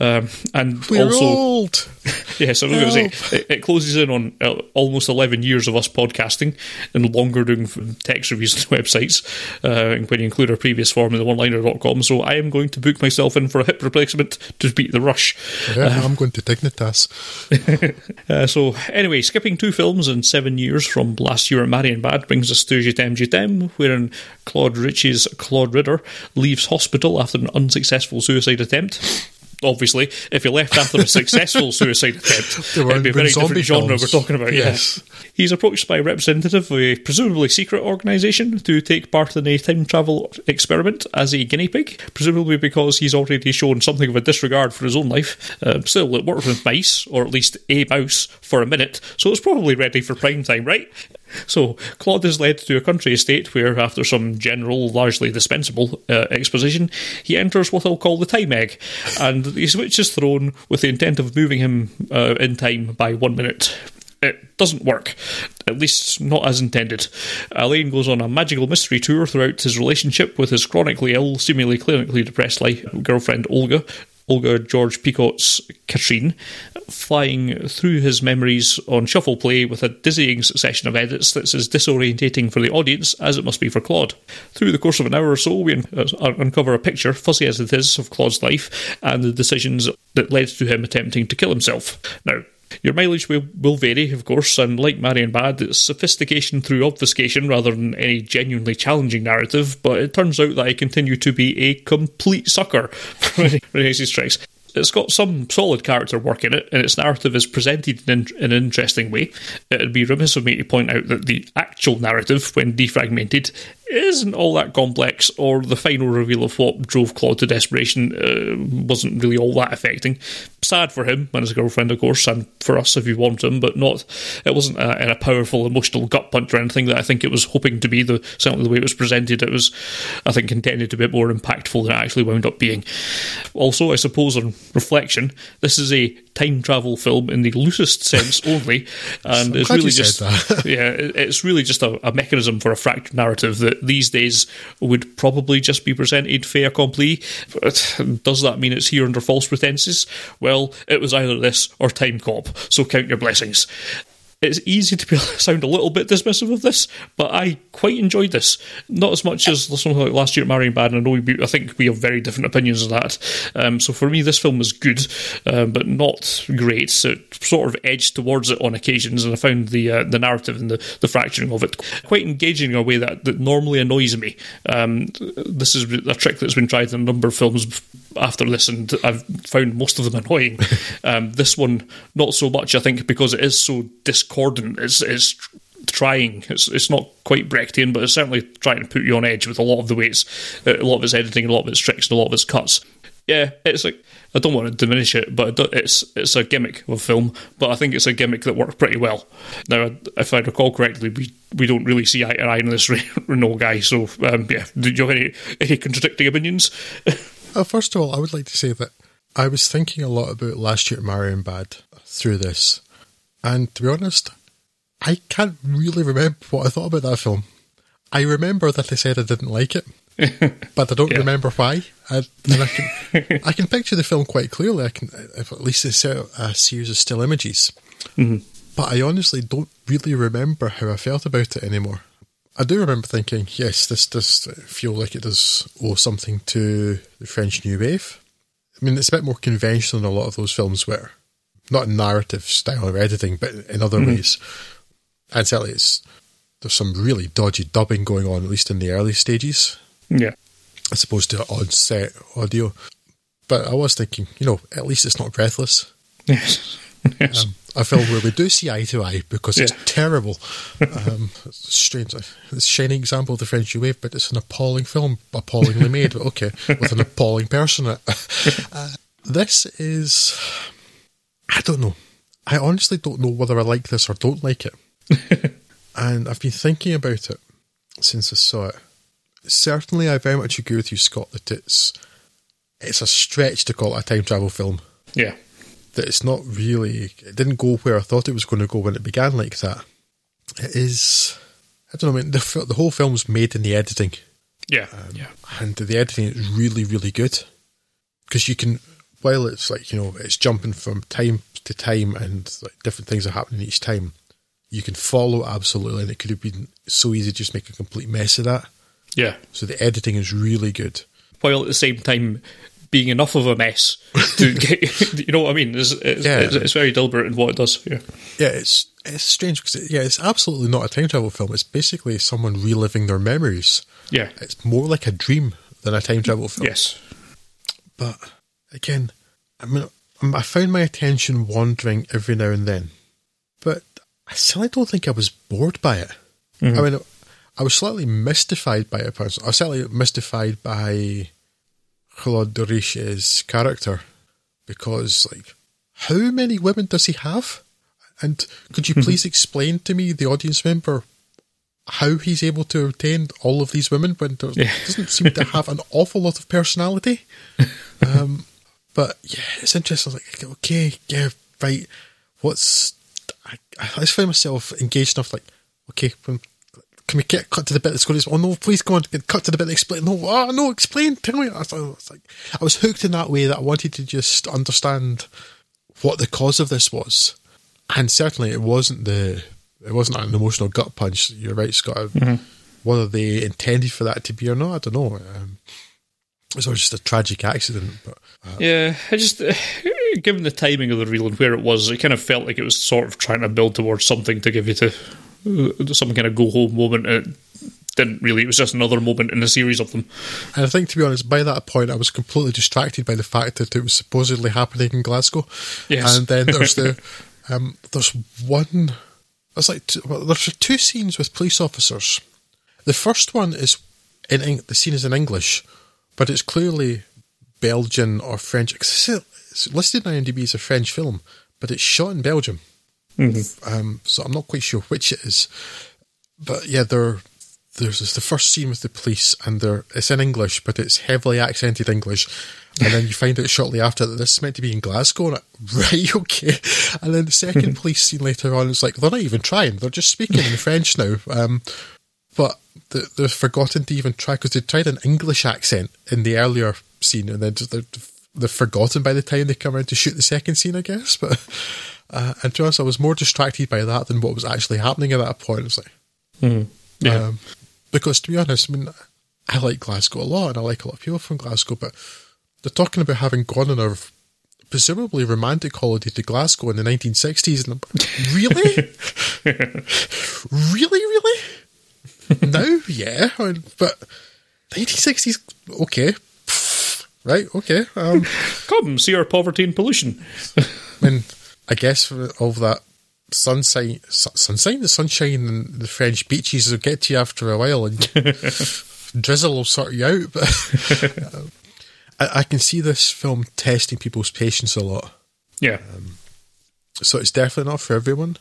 Um, and We're also, old. yes, I was going to say it, it, closes in on uh, almost eleven years of us podcasting and longer doing text reviews on websites. Uh, when you include our previous form in the oneliner.com. So I am going to book myself in for a hip replacement to beat the rush. Yeah, uh, I'm going to Dignitas. Uh, so anyway, skipping two films in seven years from last year at Marienbad brings us to Je t'aime, Je t'aime wherein Claude Ritchie's Claude Ridder leaves hospital after an unsuccessful suicide attempt obviously, if he left after a successful suicide attempt, it'd be a very different genre films. we're talking about. Yes. Yeah. He's approached by a representative of a presumably secret organisation to take part in a time travel experiment as a guinea pig, presumably because he's already shown something of a disregard for his own life. Uh, still, it worked with mice, or at least a mouse, for a minute, so it's probably ready for prime time, right? So, Claude is led to a country estate where, after some general, largely dispensable uh, exposition, he enters what I'll call the time egg, and he switches throne with the intent of moving him uh, in time by one minute. It doesn't work, at least not as intended. Alain goes on a magical mystery tour throughout his relationship with his chronically ill, seemingly clinically depressed life, girlfriend Olga, Olga George Picot's Catrine, flying through his memories on shuffle play with a dizzying succession of edits that's as disorientating for the audience as it must be for Claude. Through the course of an hour or so, we un- uh, uncover a picture, fuzzy as it is, of Claude's life and the decisions that led to him attempting to kill himself. Now, your mileage will, will vary, of course, and like Marienbad, it's sophistication through obfuscation rather than any genuinely challenging narrative, but it turns out that I continue to be a complete sucker for Resnais's Strikes. It's got some solid character work in it, and its narrative is presented in, in, an interesting way. It'd be remiss of me to point out that the actual narrative, when defragmented, isn't all that complex, or the final reveal of what drove Claude to desperation uh, wasn't really all that affecting. Sad for him and his girlfriend, of course, and for us if you want him, but not. It wasn't a, a powerful emotional gut punch or anything that I think it was hoping to be. The certainly the way it was presented, it was, I think, intended to be more impactful than it actually wound up being. Also, I suppose on reflection, this is a time travel film in the loosest sense only, and it's really just yeah, it's really just a, a mechanism for a fractured narrative that these days would probably just be presented fait accompli. But Does that mean it's here under false pretenses? Well, it was either this or Timecop, so count your blessings it's easy to be, sound a little bit dismissive of this, but I quite enjoyed this. Not as much as something like last year at Marienbad, and I know we, I think we have very different opinions of that. Um, so for me, this film was good, um, but not great. So it sort of edged towards it on occasions, and I found the uh, the narrative and the, the fracturing of it quite engaging in a way that, that normally annoys me. Um, this is a trick that's been tried in a number of films after this, and I've found most of them annoying. Um, this one, not so much, I think, because it is so discordant. It's, it's trying. It's it's not quite Brechtian, but it's certainly trying to put you on edge with a lot of the ways, uh, a lot of its editing, a lot of its tricks, and a lot of its cuts. Yeah, it's like I don't want to diminish it, but it's it's a gimmick of a film. But I think it's a gimmick that works pretty well. Now, if I recall correctly, we we don't really see eye to eye on this Resnais guy. So um, yeah, do you have any any contradicting opinions? Uh, first of all, I would like to say that I was thinking a lot about last year at Marienbad through this, and to be honest, I can't really remember what I thought about that film. I remember that I said I didn't like it, but I don't yeah. remember why. I, I, can, I can picture the film quite clearly. I can, at least it's a series of still images, mm-hmm. but I honestly don't really remember how I felt about it anymore. I do remember thinking, yes, this does feel like it does owe something to the French New Wave. I mean, it's a bit more conventional than a lot of those films where, not narrative style or editing, but in other mm-hmm. ways. And certainly it's, there's some really dodgy dubbing going on, at least in the early stages. Yeah. As opposed to on set audio. But I was thinking, you know, at least it's not breathless. Yes. yes. Um, a film where we do see eye to eye because it's terrible. Um, it's strange. It's a shining example of the French New Wave, but it's an appalling film, appallingly made, but okay, with an appalling person in it. Uh, this is. I don't know. I honestly don't know whether I like this or don't like it. and I've been thinking about it since I saw it. Certainly, I very much agree with you, Scott, that it's it's a stretch to call it a time travel film. Yeah that it's not really, it didn't go where I thought it was going to go when it began like that. It is, I don't know, I mean, the, the whole film's made in the editing. Yeah. Um, yeah. And the editing is really, really good. Because you can, while it's like, you know, it's jumping from time to time and like different things are happening each time, you can follow absolutely. And it could have been so easy to just make a complete mess of that. Yeah. So the editing is really good. While at the same time, being enough of a mess to get, you know what I mean? It's, it's, yeah. it's, it's, very deliberate in what it does. Yeah, yeah, it's it's strange because it, yeah, it's absolutely not a time travel film. It's basically someone reliving their memories. Yeah, it's more like a dream than a time travel film. Yes, but again, I mean, I found my attention wandering every now and then, but I still don't think I was bored by it. Mm-hmm. I mean, I was slightly mystified by it. I was slightly mystified by Claude Doriche's character because, like, how many women does he have? And could you please explain to me, the audience member, how he's able to obtain all of these women when there yeah. doesn't seem to have an awful lot of personality? Um, but yeah, it's interesting. Like, okay, yeah, right. What's I, I just find myself engaged enough. Like, okay, when can we get cut to the bit that's going to, oh no, please go on, cut to the bit explain. No, oh no, explain, tell me. I was, like, I was hooked in that way that I wanted to just understand what the cause of this was. And certainly it wasn't the, it wasn't an emotional gut punch. You're right, Scott. Mm-hmm. Whether they intended for that to be or not, I don't know. Um, it was just a tragic accident. But uh, yeah, I just uh, given the timing of the reel and where it was, it kind of felt like it was sort of trying to build towards something to give you to uh, some kind of go home moment. It didn't really. It was just another moment in a series of them. And I think, to be honest, by that point, I was completely distracted by the fact that it was supposedly happening in Glasgow. Yes. And then there's the um, there's one. There's like two, well, there's two scenes with police officers, The first one is in the scene is in English, but it's clearly Belgian or French. It's listed on IMDb as a French film, but it's shot in Belgium. Mm-hmm. Um, so I'm not quite sure which it is. But yeah, there, there's this, the first scene with the police, and they it's in English, but it's heavily accented English. And then you find out shortly after that this is meant to be in Glasgow, and right, okay. And then the second police scene later on is like they're not even trying; they're just speaking in French now. Um, but they've forgotten to even try because they tried an English accent in the earlier scene, and then they're, they've forgotten by the time they come around to shoot the second scene, I guess. But uh, and to us, I was more distracted by that than what was actually happening at that point. It's like, mm, yeah. Um, because to be honest, I mean, I like Glasgow a lot, and I like a lot of people from Glasgow, but they're talking about having gone on a presumably romantic holiday to Glasgow in the 1960s, and I'm, really, really, really. now, yeah, but 1960s, okay, right, okay. Um, Come see our poverty and pollution. I mean, I guess all that sunshine, sunshine, the sunshine and the French beaches will get to you after a while, and drizzle will sort you out. But I, I, can see this film testing people's patience a lot. Yeah. Um, so it's definitely not for everyone.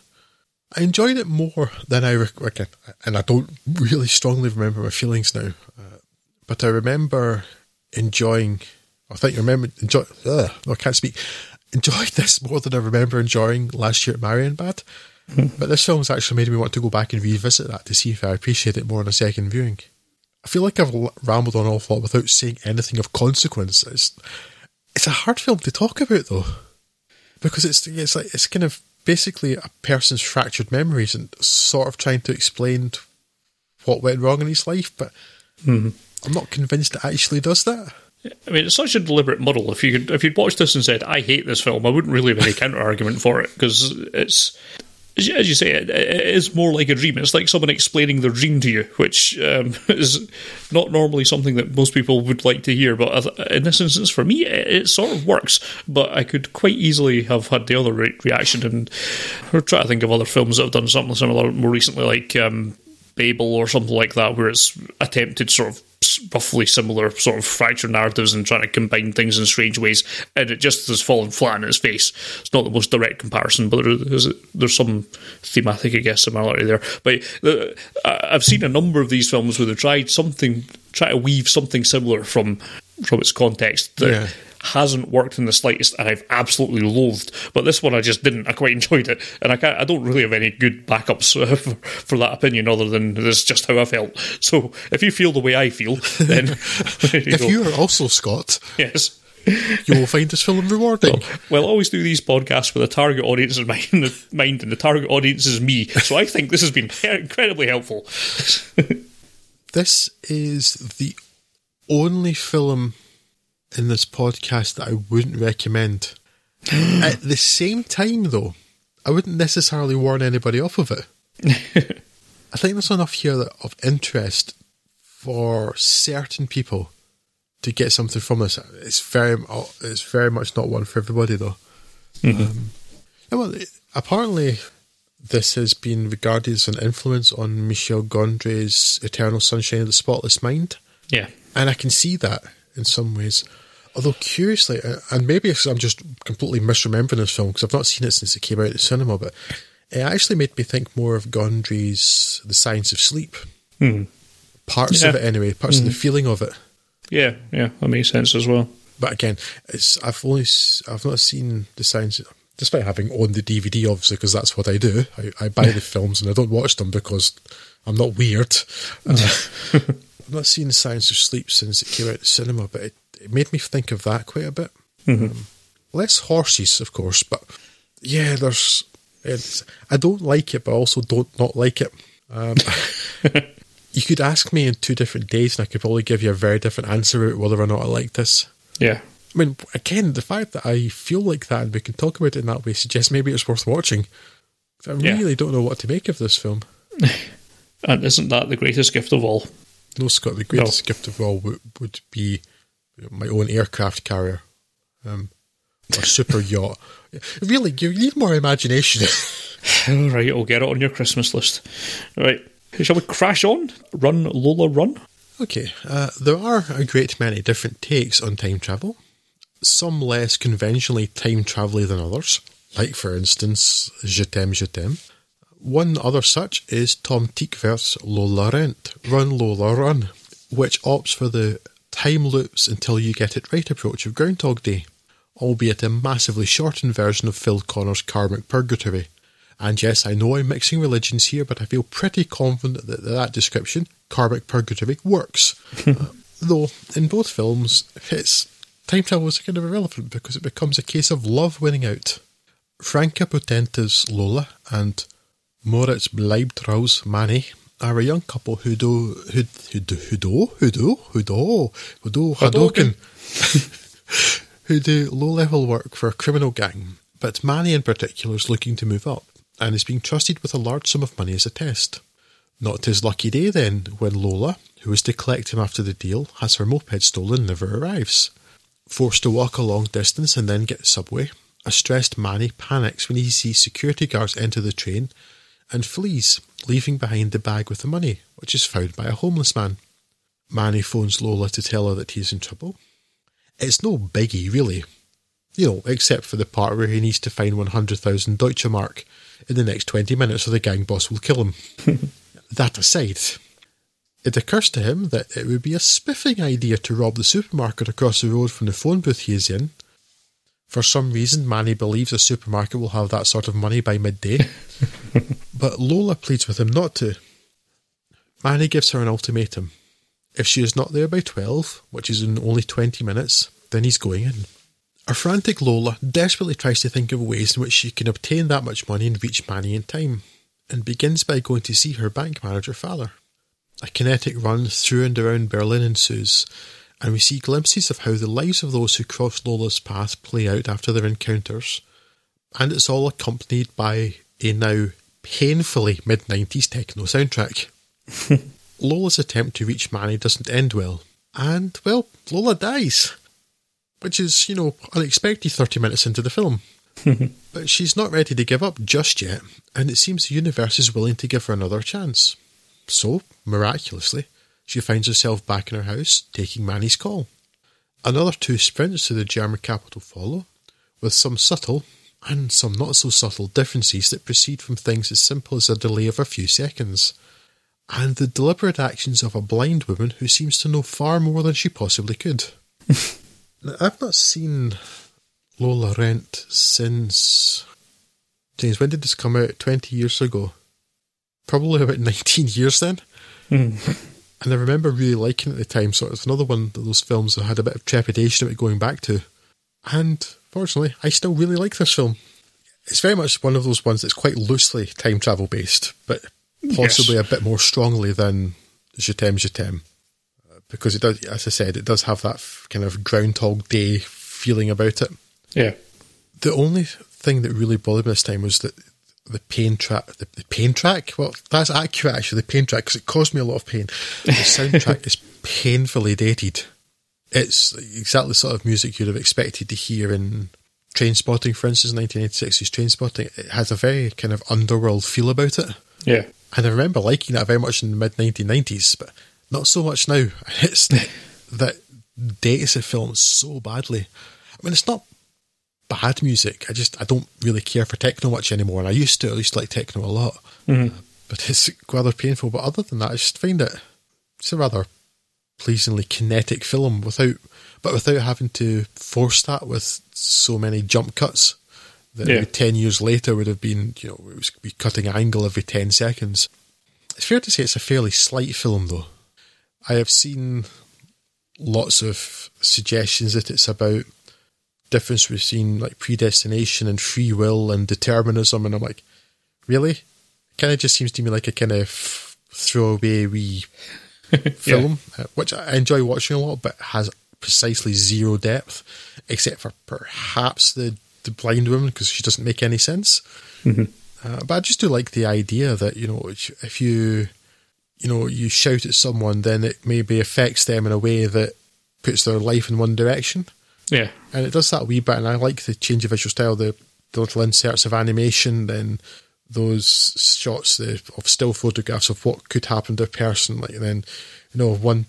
I enjoyed it more than I again, and I don't really strongly remember my feelings now, uh, but I remember enjoying. I think you remember enjoy. Ugh, I can't speak. Enjoyed this more than I remember enjoying last year at Marienbad. but this film's actually made me want to go back and revisit that to see if I appreciate it more on a second viewing. I feel like I've rambled on awful lot without saying anything of consequence. It's it's a hard film to talk about though, because it's it's like it's kind of basically a person's fractured memories and sort of trying to explain what went wrong in his life, but mm-hmm. I'm not convinced it actually does that. I mean, it's such a deliberate muddle. If you if you'd watched this and said, "I hate this film," I wouldn't really have any counter argument for it because it's as you say, it, it is more like a dream. It's like someone explaining their dream to you, which um, is not normally something that most people would like to hear. But in this instance, for me, it, it sort of works. But I could quite easily have had the other re- reaction, and we're trying to think of other films that have done something similar more recently, like um, Babel or something like that, where it's attempted sort of roughly similar sort of fractured narratives and trying to combine things in strange ways, and it just has fallen flat on its face. It's not the most direct comparison, but there's there's some thematic, I guess, similarity there. But uh, I've seen a number of these films where they tried something, try to weave something similar from from its context that yeah hasn't worked in the slightest, and I've absolutely loathed. But this one, I just didn't. I quite enjoyed it, and I can't, I don't really have any good backups uh, for, for, that opinion other than this is just how I felt. So if you feel the way I feel, then you if you are also Scott, yes. You will find this film rewarding. Well, well, I always do these podcasts with a target audience in mind, mind, and the target audience is me. So I think this has been incredibly helpful. this is the only film in this podcast that I wouldn't recommend. At the same time, though, I wouldn't necessarily warn anybody off of it. I think there's enough here of interest for certain people to get something from this. It's very, it's very much not one for everybody, though. Mm-hmm. Um, well, apparently, this has been regarded as an influence on Michel Gondry's Eternal Sunshine of the Spotless Mind. Yeah, and I can see that in some ways. Although curiously, uh, and maybe I'm just completely misremembering this film because I've not seen it since it came out at the cinema, but it actually made me think more of Gondry's The Science of Sleep. Hmm. Parts yeah. of it, anyway, parts of the hmm. feeling of it. Yeah, yeah, that makes sense as well. But again, it's I've only I've not seen the science, despite having owned the DVD, obviously, because that's what I do. I, I buy the films and I don't watch them because I'm not weird. Uh, I've not seen the Science of Sleep since it came out the cinema, but it, it made me think of that quite a bit. Mm-hmm. Um, less horses, of course, but yeah, there's. I don't like it, but I also don't not like it. Um, you could ask me in two different days, and I could probably give you a very different answer about whether or not I like this. Yeah. I mean, again, the fact that I feel like that and we can talk about it in that way suggests maybe it's worth watching. I really yeah. don't know what to make of this film. and isn't that the greatest gift of all? No, Scott, the greatest no. gift of all would, would be my own aircraft carrier, um, or super yacht. Really, you need more imagination. All right, I'll get it on your Christmas list. All right. Shall we crash on? Run, Lola, run? Okay, uh, there are a great many different takes on time travel, some less conventionally time travel than others, like, for instance, Je t'aime, je t'aime. One other such is Tom Tykwer's Lola rennt, Run Lola Run, which opts for the time loops until you get it right approach of Groundhog Day, albeit a massively shortened version of Phil Connors' Karmic Purgatory. And yes, I know I'm mixing religions here, but I feel pretty confident that that description, Karmic Purgatory, works. uh, though, in both films, it's time travel is kind of irrelevant because it becomes a case of love winning out. Franka Potente's Lola and Moritz Bleibtreu's Manny are a young couple who do who who do who do who do who do who do Hadoken who do low level work for a criminal gang. But Manny in particular is looking to move up and is being trusted with a large sum of money as a test. Not his lucky day then, when Lola, who is to collect him after the deal, has her moped stolen and never arrives. Forced to walk a long distance and then get subway, a stressed Manny panics when he sees security guards enter the train and flees, leaving behind the bag with the money, which is found by a homeless man. Manny phones Lola to tell her that he's in trouble. It's no biggie, really. You know, except for the part where he needs to find 100,000 Deutsche Mark in the next 20 minutes or the gang boss will kill him. that aside, it occurs to him that it would be a spiffing idea to rob the supermarket across the road from the phone booth he is in. For some reason, Manny believes the supermarket will have that sort of money by midday. but Lola pleads with him not to. Manny gives her an ultimatum. If she is not there by 12, which is in only 20 minutes, then he's going in. A frantic Lola desperately tries to think of ways in which she can obtain that much money and reach Manny in time, and begins by going to see her bank manager father. A kinetic run through and around Berlin ensues, and we see glimpses of how the lives of those who cross Lola's path play out after their encounters, and it's all accompanied by a now painfully mid 90s techno soundtrack. Lola's attempt to reach Manny doesn't end well, and, well, Lola dies which is, you know, unexpected 30 minutes into the film. but she's not ready to give up just yet, and it seems the universe is willing to give her another chance. So, miraculously, she finds herself back in her house, taking Manny's call. Another two sprints to the German capital follow, with some subtle and some not so subtle differences that proceed from things as simple as a delay of a few seconds, and the deliberate actions of a blind woman who seems to know far more than she possibly could. Now, I've not seen Lola rennt since. James, when did this come out? 20 years ago. Probably about 19 years then. Mm. And I remember really liking it at the time, so it's another one of those films I had a bit of trepidation about going back to. And fortunately, I still really like this film. It's very much one of those ones that's quite loosely time travel based, but possibly yes. a bit more strongly than Je t'aime, je t'aime uh, because it does, as I said, it does have that kind of Groundhog Day feeling about it. Yeah. The only thing that really bothered me this time was that the pain track, the, the pain track. Well, that's accurate actually. The pain track because it caused me a lot of pain. The soundtrack is painfully dated. It's exactly the sort of music you'd have expected to hear in Trainspotting, for instance, 1986's Trainspotting. It has a very kind of underworld feel about it. Yeah. And I remember liking that very much in the mid 1990s, but not so much now. It's that dates the film so badly. I mean, it's not bad music. I just I don't really care for techno much anymore, and I used to. I used to like techno a lot, mm-hmm. uh, but it's rather painful. But other than that, I just find it it's a rather pleasingly kinetic film without, but without having to force that with so many jump cuts that yeah. ten years later would have been. You know, it was be cutting angle every ten seconds. It's fair to say it's a fairly slight film, though. I have seen lots of suggestions that it's about difference between like predestination and free will and determinism, and I'm like, really? Kind of just seems to me like a kind of throwaway wee film, yeah. Uh, which I enjoy watching a lot, but has precisely zero depth, except for perhaps the the blind woman because she doesn't make any sense. Mm-hmm. Uh, but I just do like the idea that you know if you you know, you shout at someone, then it maybe affects them in a way that puts their life in one direction. Yeah. And it does that a wee bit, and I like the change of visual style, the, the little inserts of animation, then those shots of still photographs of what could happen to a person, like then you know one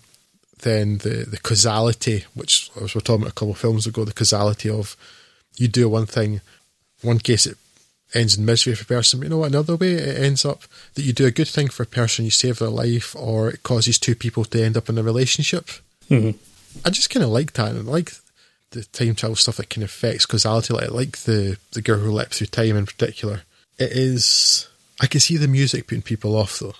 then the the causality, which as we were talking about a couple of films ago, the causality of you do one thing, one case it ends in misery for a person. but You know, another way it ends up that you do a good thing for a person, you save their life, or it causes two people to end up in a relationship. Mm-hmm. I just kind of like that, and I like the time travel stuff that can affect causality. Like like the the girl who leapt through time in particular. It is. I can see the music putting people off though.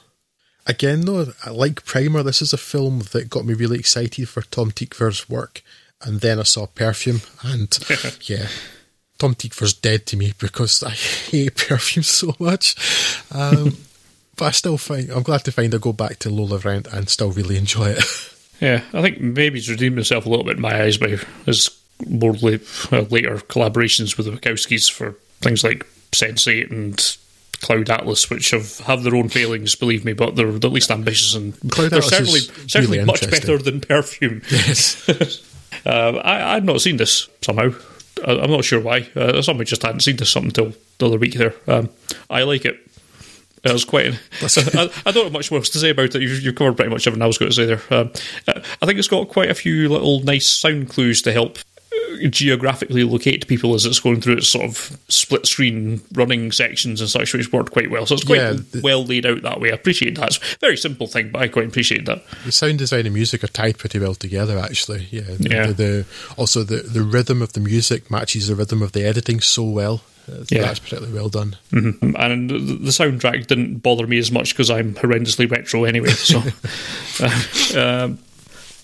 Again, though, I like Primer, this is a film that got me really excited for Tom Tykwer's work, and then I saw Perfume, and yeah, Tom Tykwer's dead to me because I hate Perfume so much. Um, but I still find I'm glad to find I go back to Lola rennt and still really enjoy it. Yeah, I think maybe he's redeemed himself a little bit in my eyes by his more late, uh, later collaborations with the Wachowskis for things like Sense8 and Cloud Atlas, which have, have their own failings, believe me, but they're at least ambitious and Cloud they're Atlas certainly is certainly really much better than Perfume. Yes. Uh, I, I've not seen this somehow. I, I'm not sure why. Uh, somebody just hadn't seen this something until the other week there. Um, I like it. It was quite. I, I don't have much more to say about it. You've, you've covered pretty much everything I was going to say there. Um, I think it's got quite a few little nice sound clues to help geographically locate people as it's going through its sort of split screen running sections and such, which worked quite well. So it's quite Yeah, the- well laid out that way. I appreciate that. It's a very simple thing, but I quite appreciate that. the sound design and music are tied pretty well together, actually. Yeah. The, Yeah. The, the- also, the, the rhythm of the music matches the rhythm of the editing so well. Uh, Yeah. That's particularly well done. Mhm. And the the soundtrack didn't bother me as much because I'm horrendously retro anyway. So, uh, um,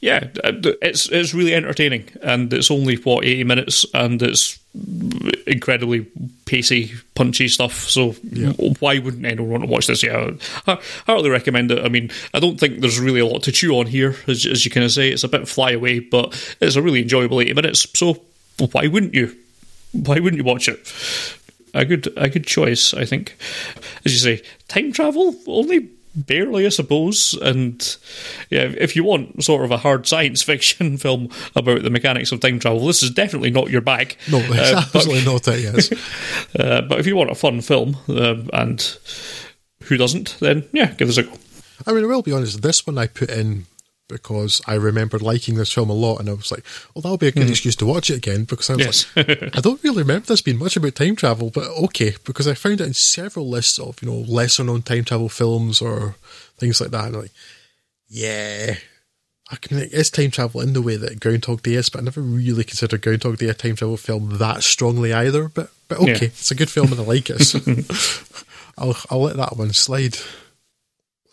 yeah, uh, it's it's really entertaining, and it's only what eighty minutes, and it's incredibly pacey, punchy stuff. So, why wouldn't anyone want to watch this? Yeah, I hardly recommend it. I mean, I don't think there's really a lot to chew on here, as, as you kind of say. It's a bit flyaway, but it's a really enjoyable eighty minutes. So, why wouldn't you? Why wouldn't you watch it? a good a good choice, I think. As you say, time travel only barely, I suppose. And yeah, if you want sort of a hard science fiction film about the mechanics of time travel, this is definitely not your bag. No, Uh, it's but, not it, yes. uh, but if you want a fun film, um, and who doesn't, then yeah, give this a go. I mean, I will be honest, this one I put in because I remembered liking this film a lot, and I was like, well, that'll be a good hmm. excuse to watch it again because I was Yes. like, I don't really remember this being much about time travel, but okay, because I found it in several lists of, you know, lesser known time travel films or things like that, and I'm like, yeah. I can, it is time travel in the way that Groundhog Day is, but I never really considered Groundhog Day a time travel film that strongly either. But but okay, Yeah. it's a good film and I like it. So I'll I'll let that one slide.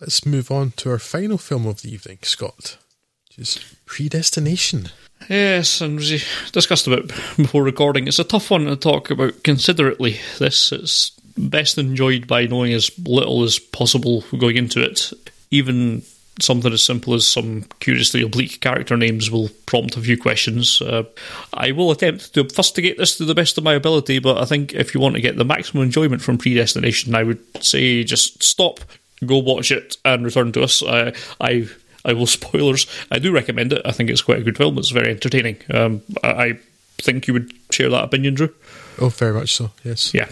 Let's move on to our final film of the evening, Scott, which is Predestination. Yes, and we discussed about before recording, it's a tough one to talk about considerately. This is best enjoyed by knowing as little as possible going into it. Even something as simple as some curiously oblique character names will prompt a few questions. Uh, I will attempt to fustigate this to the best of my ability, but I think if you want to get the maximum enjoyment from Predestination, I would say just stop, go watch it, and return to us. I, I I will spoilers. I do recommend it. I think it's quite a good film. It's very entertaining. Um, I, I think you would share that opinion, Drew. Oh, very much so. Yes. Yeah,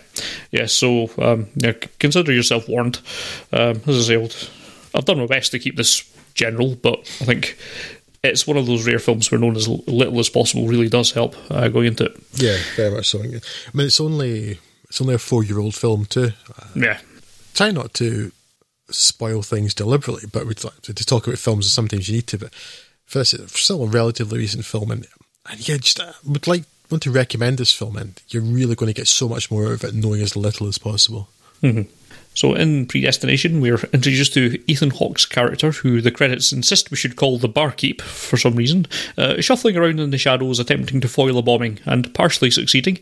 yeah. So um, yeah, consider yourself warned. Um, as I say, I've done my best to keep this general, but I think it's one of those rare films where knowing as little as possible really does help uh, going into it. Yeah, very much so. I mean, it's only it's only a four year old film too. Yeah, Try not to spoil things deliberately, but we'd like to, talk about films. and Sometimes you need to, but for it's still a relatively recent film, and, and yeah, just uh, would like want to recommend this film, and you're really going to get so much more out of it knowing as little as possible. So, in Predestination, we're introduced to Ethan Hawke's character, who the credits insist we should call the Barkeep for some reason, uh, shuffling around in the shadows attempting to foil a bombing and partially succeeding,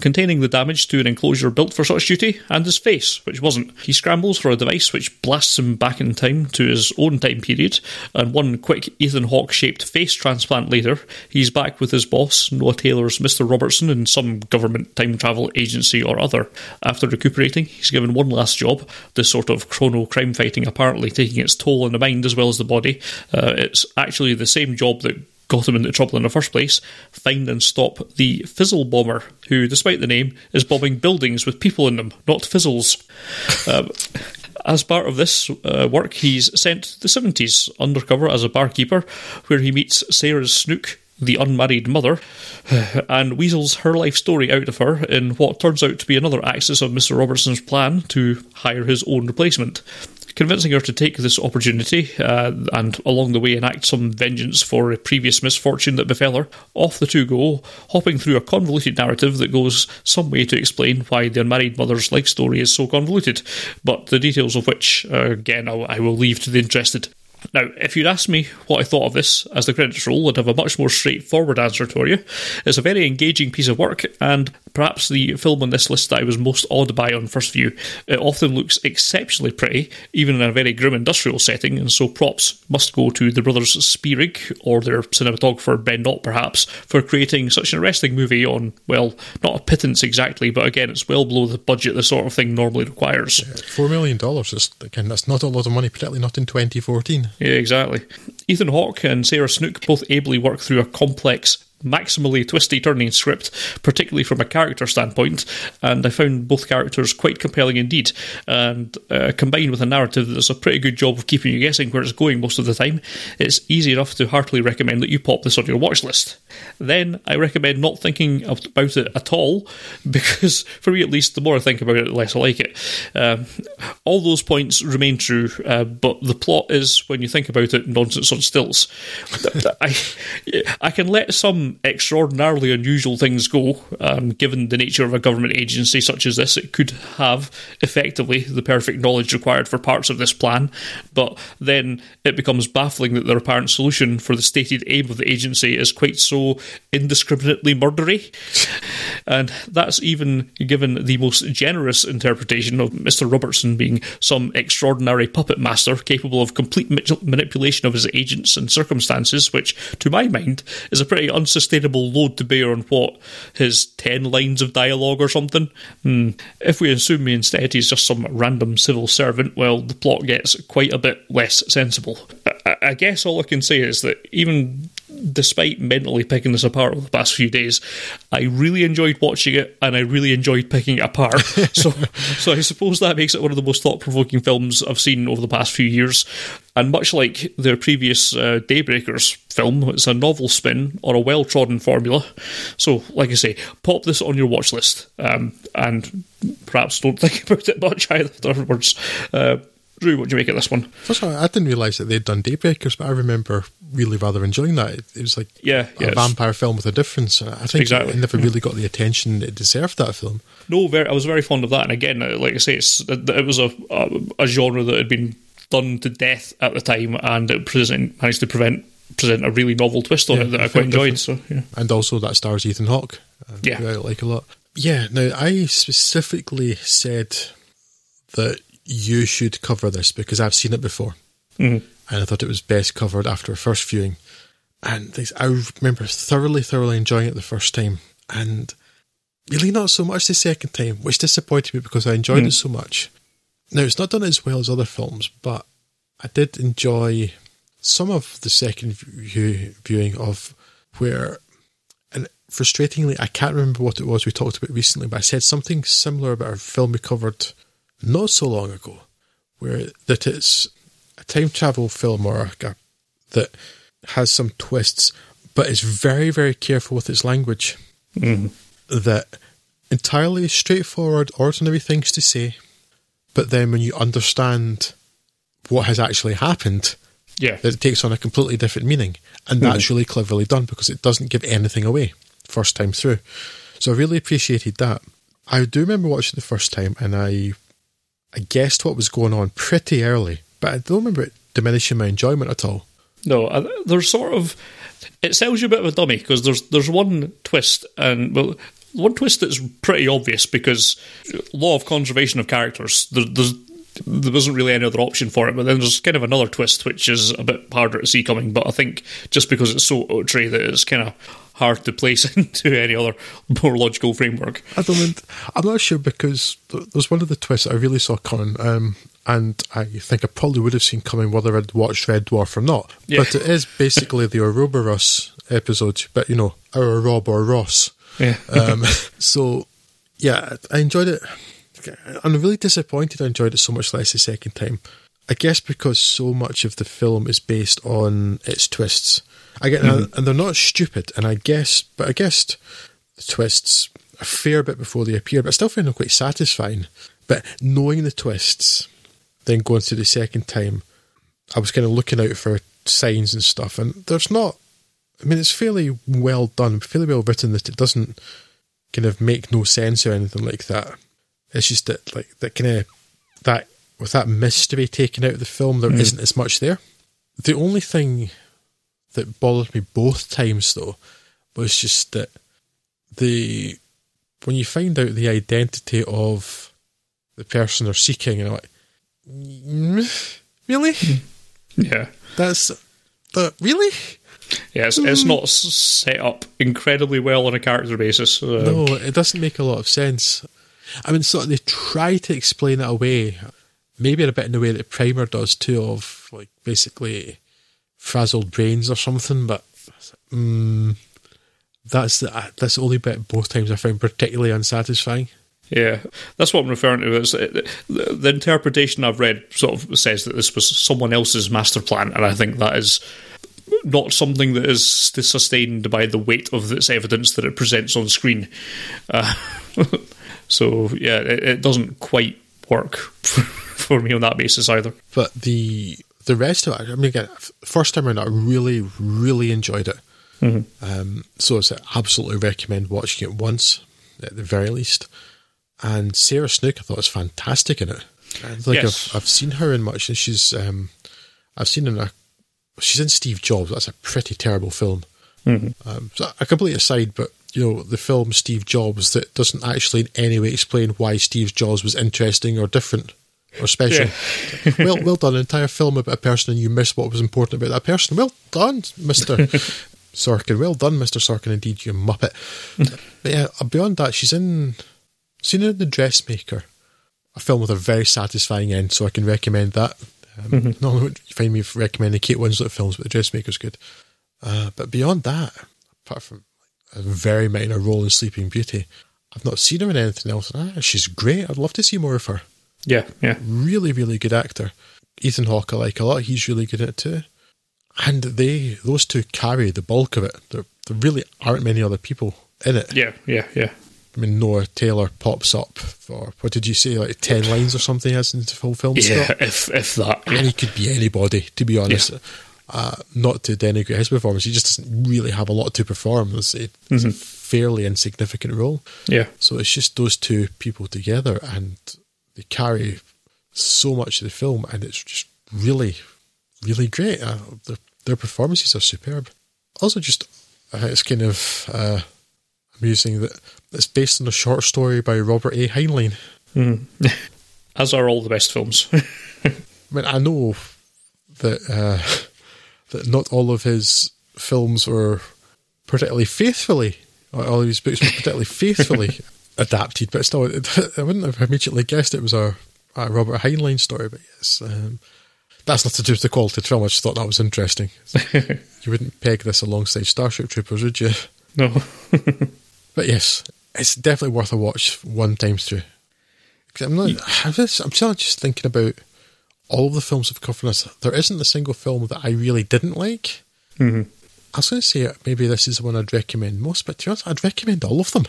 containing the damage to an enclosure built for such duty and his face, which wasn't. He scrambles for a device which blasts him back in time to his own time period, and one quick Ethan Hawke shaped face transplant later, he's back with his boss, Noah Taylor's Mr. Robertson, in some government time travel agency or other. After recuperating, he's given one last job, this sort of chrono crime fighting apparently taking its toll on the mind as well as the body. Uh, it's actually the same job that got him into trouble in the first place, find and stop the Fizzle Bomber, who, despite the name, is bombing buildings with people in them, not fizzles. um, as part of this uh, work, he's sent to the 70s undercover as a barkeeper, where he meets Sarah Snook, the unmarried mother, and weasels her life story out of her in what turns out to be another axis of Mr. Robertson's plan to hire his own replacement convincing her to take this opportunity uh, and along the way enact some vengeance for a previous misfortune that befell her. Off the two go, hopping through a convoluted narrative that goes some way to explain why the unmarried mother's life story is so convoluted, but the details of which, uh, again, I will leave to the interested. Now, if you'd asked me what I thought of this as the credits roll, I'd have a much more straightforward answer for you. It's a very engaging piece of work, and perhaps the film on this list that I was most awed by on first view. It often looks exceptionally pretty, even in a very grim industrial setting, and so props must go to the brothers Spierig, or their cinematographer Ben Nott perhaps, for creating such an arresting movie on, well, not a pittance exactly, but again, it's well below the budget the sort of thing normally requires. Yeah, Four million dollars is, again, that's not a lot of money, particularly not in 2014. Yeah, exactly. Ethan Hawke and Sarah Snook both ably work through a complex maximally twisty turning script, particularly from a character standpoint, and I found both characters quite compelling indeed. And uh, combined with a narrative that does a pretty good job of keeping you guessing where it's going most of the time, it's easy enough to heartily recommend that you pop this on your watch list. Then I recommend not thinking about it at all, because for me at least, the more I think about it, the less I like it. Um, all those points remain true, uh, but the plot is, when you think about it, nonsense on stilts. I, I can let some extraordinarily unusual things go, um, given the nature of a government agency such as this. It could have effectively the perfect knowledge required for parts of this plan, but then it becomes baffling that their apparent solution for the stated aim of the agency is quite so indiscriminately murdery. And that's even given the most generous interpretation of Mr. Robertson being some extraordinary puppet master capable of complete manipulation of his agents and circumstances, which, to my mind, is a pretty unsuspecting sustainable load to bear on what his ten lines of dialogue or something. Hmm. If we assume instead he's just some random civil servant, well, the plot gets quite a bit less sensible. I, I guess all I can say is that even despite mentally picking this apart over the past few days, I really enjoyed watching it and I really enjoyed picking it apart. so, so I suppose that makes it one of the most thought provoking films I've seen over the past few years. And much like their previous uh, Daybreakers film, it's a novel spin on a well trodden formula. So, like I say, pop this on your watch list um, and perhaps don't think about it much afterwards. Uh, Drew, what do you make of this one? First of all, I didn't realise that they'd done Daybreakers, but I remember really rather enjoying that. It, was like yeah, a yeah, vampire film with a difference. I think exactly. it never really got the attention it deserved, that film. No, very, I was very fond of that. And again, uh, like I say, it was a, a, a genre that had been done to death at the time, and it present, managed to prevent present a really novel twist on yeah, it that I quite enjoyed. So, yeah. And also that stars Ethan Hawke, uh, yeah, I like a lot. Yeah. Now I specifically said that you should cover this because I've seen it before, mm-hmm. and I thought it was best covered after a first viewing. And I remember thoroughly, thoroughly enjoying it the first time, and really not so much the second time, which disappointed me because I enjoyed mm-hmm. it so much. Now it's not done as well as other films, but I did enjoy some of the second view, viewing of where, and frustratingly, I can't remember what it was we talked about recently, but I said something similar about a film we covered not so long ago, where that it's a time travel film or a, that has some twists, but is very, very careful with its language. Mm. That entirely straightforward, ordinary things to say, but then when you understand what has actually happened, yeah, that it takes on a completely different meaning, and that's mm. really cleverly done because it doesn't give anything away first time through. So I really appreciated that. I do remember watching the first time, and I I guessed what was going on pretty early, but I don't remember it diminishing my enjoyment at all. No, there's sort of it sells you a bit of a dummy because there's there's one twist and well one twist that's pretty obvious because law of conservation of characters there, there's there wasn't really any other option for it. But then there's kind of another twist, which is a bit harder to see coming. But I think just because it's so Autry that it's kind of hard to place into any other more logical framework. I don't. I'm not sure because there's one of the twists I really saw coming. Um, and I think I probably would have seen coming whether I'd watched Red Dwarf or not. Yeah. But it is basically the Ouroboros episode, but you know, our Rob or Ross. Yeah. um, so, yeah, I enjoyed it. I'm really disappointed I enjoyed it so much less the second time. I guess because so much of the film is based on its twists. I get, mm-hmm. and they're not stupid, and I guess, but I guessed the twists a fair bit before they appear, but I still find them quite satisfying. But knowing the twists, then going through the second time, I was kind of looking out for signs and stuff, and there's not. I mean, it's fairly well done, fairly well written that it doesn't kind of make no sense or anything like that. It's just that, like, that kind of that with that mystery taken out of the film, there mm. not as much there. The only thing that bothered me both times, though, was just that the when you find out the identity of the person they're seeking, and like, really? Yeah. That's the really. Yeah, it's, it's not set up incredibly well on a character basis. Um, no, it doesn't make a lot of sense. I mean, sort of they try to explain it away, maybe a bit in the way that Primer does too, of like basically frazzled brains or something. But um, that's the that's the only bit both times I found particularly unsatisfying. Yeah, that's what I'm referring to. Is the, the interpretation I've read sort of says that this was someone else's master plan, and I think that is not something that is sustained by the weight of its evidence that it presents on screen. Uh, so yeah, it, it, doesn't quite work for me on that basis either. But the the rest of it, I mean, again, first time around, I really, really enjoyed it. Mm-hmm. Um, so I absolutely recommend watching it once at the very least. And Sarah Snook, I thought was fantastic in it. Like yes. I've, I've seen her in much, and she's um, I've seen her in a she's in Steve Jobs. That's a pretty terrible film. Mm-hmm. Um, so a complete aside, but you know the film Steve Jobs that doesn't actually in any way explain why Steve Jobs was interesting or different or special. Yeah. well, well done. An entire film about a person, and you miss what was important about that person. Well done, Mister Sorkin. Well done, Mister Sorkin. Indeed, you muppet. but yeah, beyond that, she's in Seen in The Dressmaker, a film with a very satisfying end, so I can recommend that. Um, mm-hmm. Not you find me recommending Kate Winslet films, but The Dressmaker's good. Uh, but beyond that, apart from very minor role in Sleeping Beauty, I've not seen her in anything else. Ah, she's great. I'd love to see more of her. Yeah, yeah. Really, really good actor. Ethan Hawke I like a lot. He's really good at it too. And they, those two carry the bulk of it. There, there really aren't many other people in it. Yeah, yeah, yeah. I mean, Noah Taylor pops up for what did you say, like ten lines or something as in the full film? Yeah, if if that, yeah. and he could be anybody, to be honest. Yeah. Uh, not to denigrate his performance, he just doesn't really have a lot to perform. It's, a, it's mm-hmm. a fairly insignificant role. Yeah. So it's just those two people together, and they carry so much of the film, and it's just really, really great. Uh, their, their performances are superb. Also, just uh, it's kind of uh, amusing that it's based on a short story by Robert A. Heinlein. Mm. As are all the best films. I mean, I know that uh, that not all of his films were particularly faithfully, or all of his books were particularly faithfully adapted, but still, I wouldn't have immediately guessed it was a, a Robert Heinlein story. But yes, um, that's not to do with the quality of the film. I just thought that was interesting. you wouldn't peg this alongside Starship Troopers, would you? No. but yes, it's definitely worth a watch one time through. I'm not. I'm just, I'm just thinking about all of the films we've covered. This. There isn't a single film that I really didn't like. Mm-hmm. I was going to say maybe this is the one I'd recommend most, but to be honest, I'd recommend all of them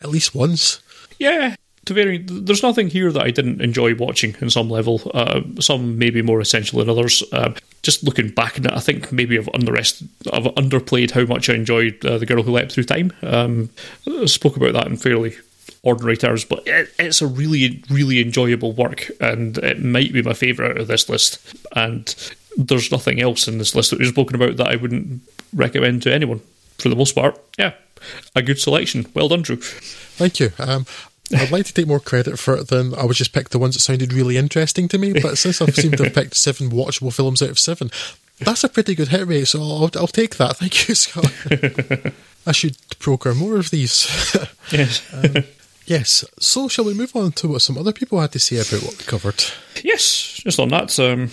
at least once. Yeah, to vary. There's nothing here that I didn't enjoy watching in some level. Uh, some maybe more essential than others. Uh, just looking back on it, I think maybe I've underest- I've underplayed how much I enjoyed uh, the girl who leapt through time. Um, I spoke about that in fairly ordinary terms, but it, it's a really, really enjoyable work, and it might be my favourite out of this list. And there's nothing else in this list that we've spoken about that I wouldn't recommend to anyone. For the most part, yeah, a good selection. Well done, Drew. Thank you. Um, I'd like to take more credit for it than I would just pick the ones that sounded really interesting to me. But since I've seemed to have picked seven watchable films out of seven, that's a pretty good hit rate. So I'll, I'll take that. Thank you, Scott. I should program more of these. yes. um, yes. So shall we move on to what some other people had to say about what we covered? Yes, just on that. Um,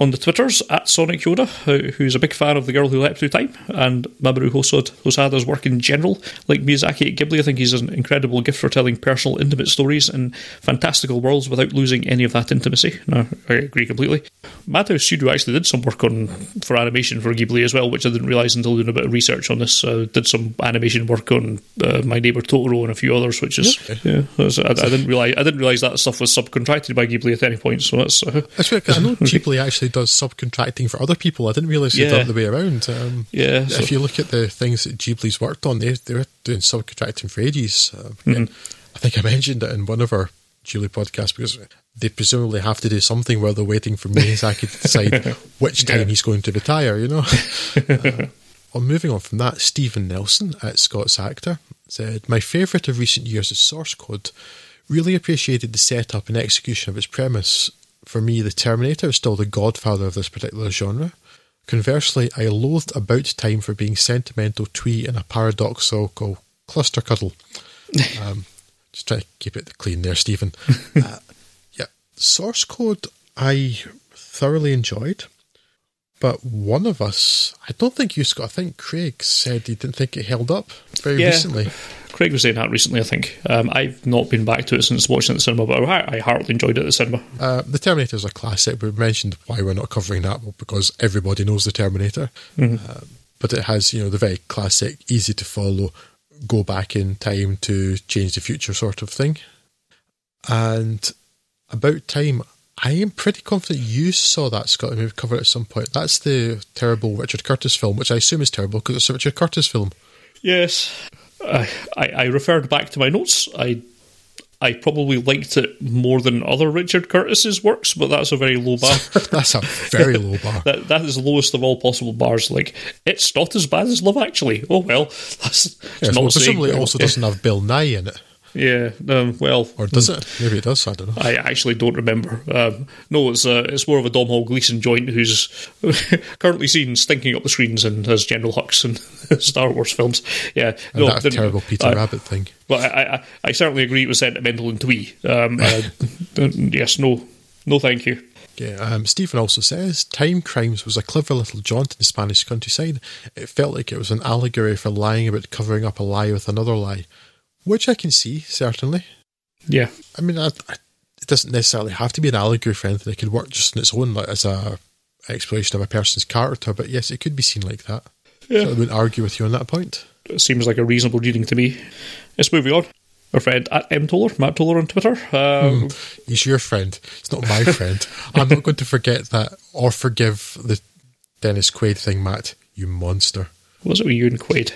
on the Twitters at Sonic Yoda, who's a big fan of The Girl Who Leapt Through Time and Mamoru Hosoda's work in general. Like Miyazaki at Ghibli, I think he's an incredible gift for telling personal, intimate stories in fantastical worlds without losing any of that intimacy. No, I agree completely. Madhouse Studio actually did some work on for animation for Ghibli as well, which I didn't realise until doing a bit of research on this. Uh, did some animation work on uh, My Neighbor Totoro and a few others, which is okay. yeah. I, I, didn't realize I didn't realize that stuff was subcontracted by Ghibli at any point. So that's. Uh, that's weird, I know Ghibli actually does subcontracting for other people. I didn't realise yeah. it the way around. Um, yeah. So. If you look at the things that Ghibli's worked on, they they were doing subcontracting for ages. Mm-hmm. I think I mentioned it in one of our Ghibli podcasts because they presumably have to do something while they're waiting for Miyazaki to decide which time yeah. he's going to retire. You know. uh, well, moving on from that, Stephen Nelson at Scott's Actor said, "My favourite of recent years is Source Code." Really appreciated the setup and execution of its premise for me, The Terminator is still the godfather of this particular genre. Conversely, I loathed About Time for being sentimental, twee, and a paradoxical cluster cuddle. Um, just trying to keep it clean there, Stephen. uh, yeah, Source Code I thoroughly enjoyed, but one of us, I don't think you, Scott, I think Craig said he didn't think it held up very yeah. recently. Craig was saying that recently, I think. Um, I've not been back to it since watching it at the cinema, but I, I heartily enjoyed it at the cinema. Uh, the Terminator is a classic. We mentioned why we're not covering that well, because everybody knows the Terminator. Mm-hmm. Uh, but it has, you know, the very classic, easy to follow, go back in time to change the future sort of thing. And about time, I am pretty confident you saw that, Scott, and we've covered it at some point. That's the terrible Richard Curtis film, which I assume is terrible because it's a Richard Curtis film. Yes. I, I referred back to my notes. I I probably liked it more than other Richard Curtis's works, but that's a very low bar. that's a very low bar. that that is the lowest of all possible bars. Like it's not as bad as Love Actually. Oh well, that's yes, not well, presumably it also doesn't have Bill Nighy in it. Yeah, um, well, or does it? Maybe it does. I don't know. I actually don't remember. Um, no, it's uh, it's more of a Domhnall Gleeson joint who's currently seen stinking up the screens and as General Hux in Star Wars films. Yeah, and no, that terrible Peter uh, Rabbit thing. Well, I, I, I certainly agree it was sentimental and twee. Um, uh, yes, no, no, thank you. Yeah, um, Stephen also says Time Crimes was a clever little jaunt in the Spanish countryside. It felt like it was an allegory for lying about covering up a lie with another lie which I can see certainly. Yeah, I mean, I, I, it doesn't necessarily have to be an allegory for anything. It could work just on its own, like as a exploration of a person's character. But yes, it could be seen like that. Yeah. So I wouldn't argue with you on that point. It seems like a reasonable reading to me. Let's move on. Our friend at M Toller, Matt Toller on Twitter. Um, mm, he's your friend. It's not my friend. I'm not going to forget that or forgive the Dennis Quaid thing, Matt. You monster. Was it with you and Quaid?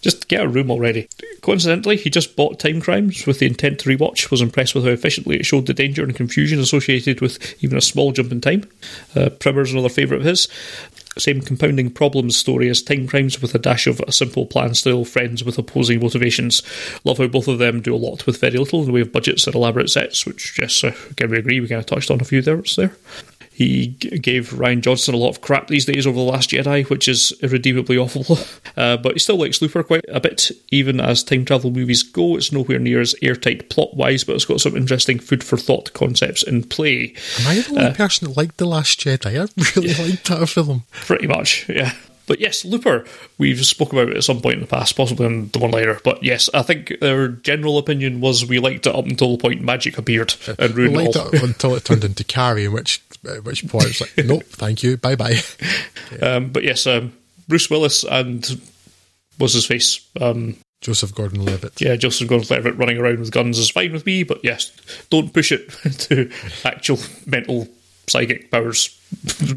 Just get a room already. Coincidentally, he just bought Time Crimes with the intent to rewatch, was impressed with how efficiently it showed the danger and confusion associated with even a small jump in time. Uh, Primer's another favourite of his. Same compounding problems story as Time Crimes with a dash of a simple plan style, friends with opposing motivations. Love how both of them do a lot with very little in the way of budgets and elaborate sets, which, yes, uh, can we agree, we kind of touched on a few there. He g- gave Rian Johnson a lot of crap these days over The Last Jedi, which is irredeemably awful. Uh, but he still likes Looper quite a bit. Even as time travel movies go, it's nowhere near as airtight plot wise, but it's got some interesting food for thought concepts in play. Am I the only uh, person that liked The Last Jedi? I really liked that film. Pretty much, yeah. But yes, Looper, we've spoke about it at some point in the past, possibly on the one later. But yes, I think their general opinion was we liked it up until the point magic appeared and ruined we liked it, all. it until it turned into Carrie, in which at which point it's like, nope, thank you, bye bye. Yeah. Um, but yes, um, Bruce Willis and was his face. Um, Joseph Gordon Levitt. Yeah, Joseph Gordon Levitt running around with guns is fine with me, but yes, don't push it to actual mental psychic powers.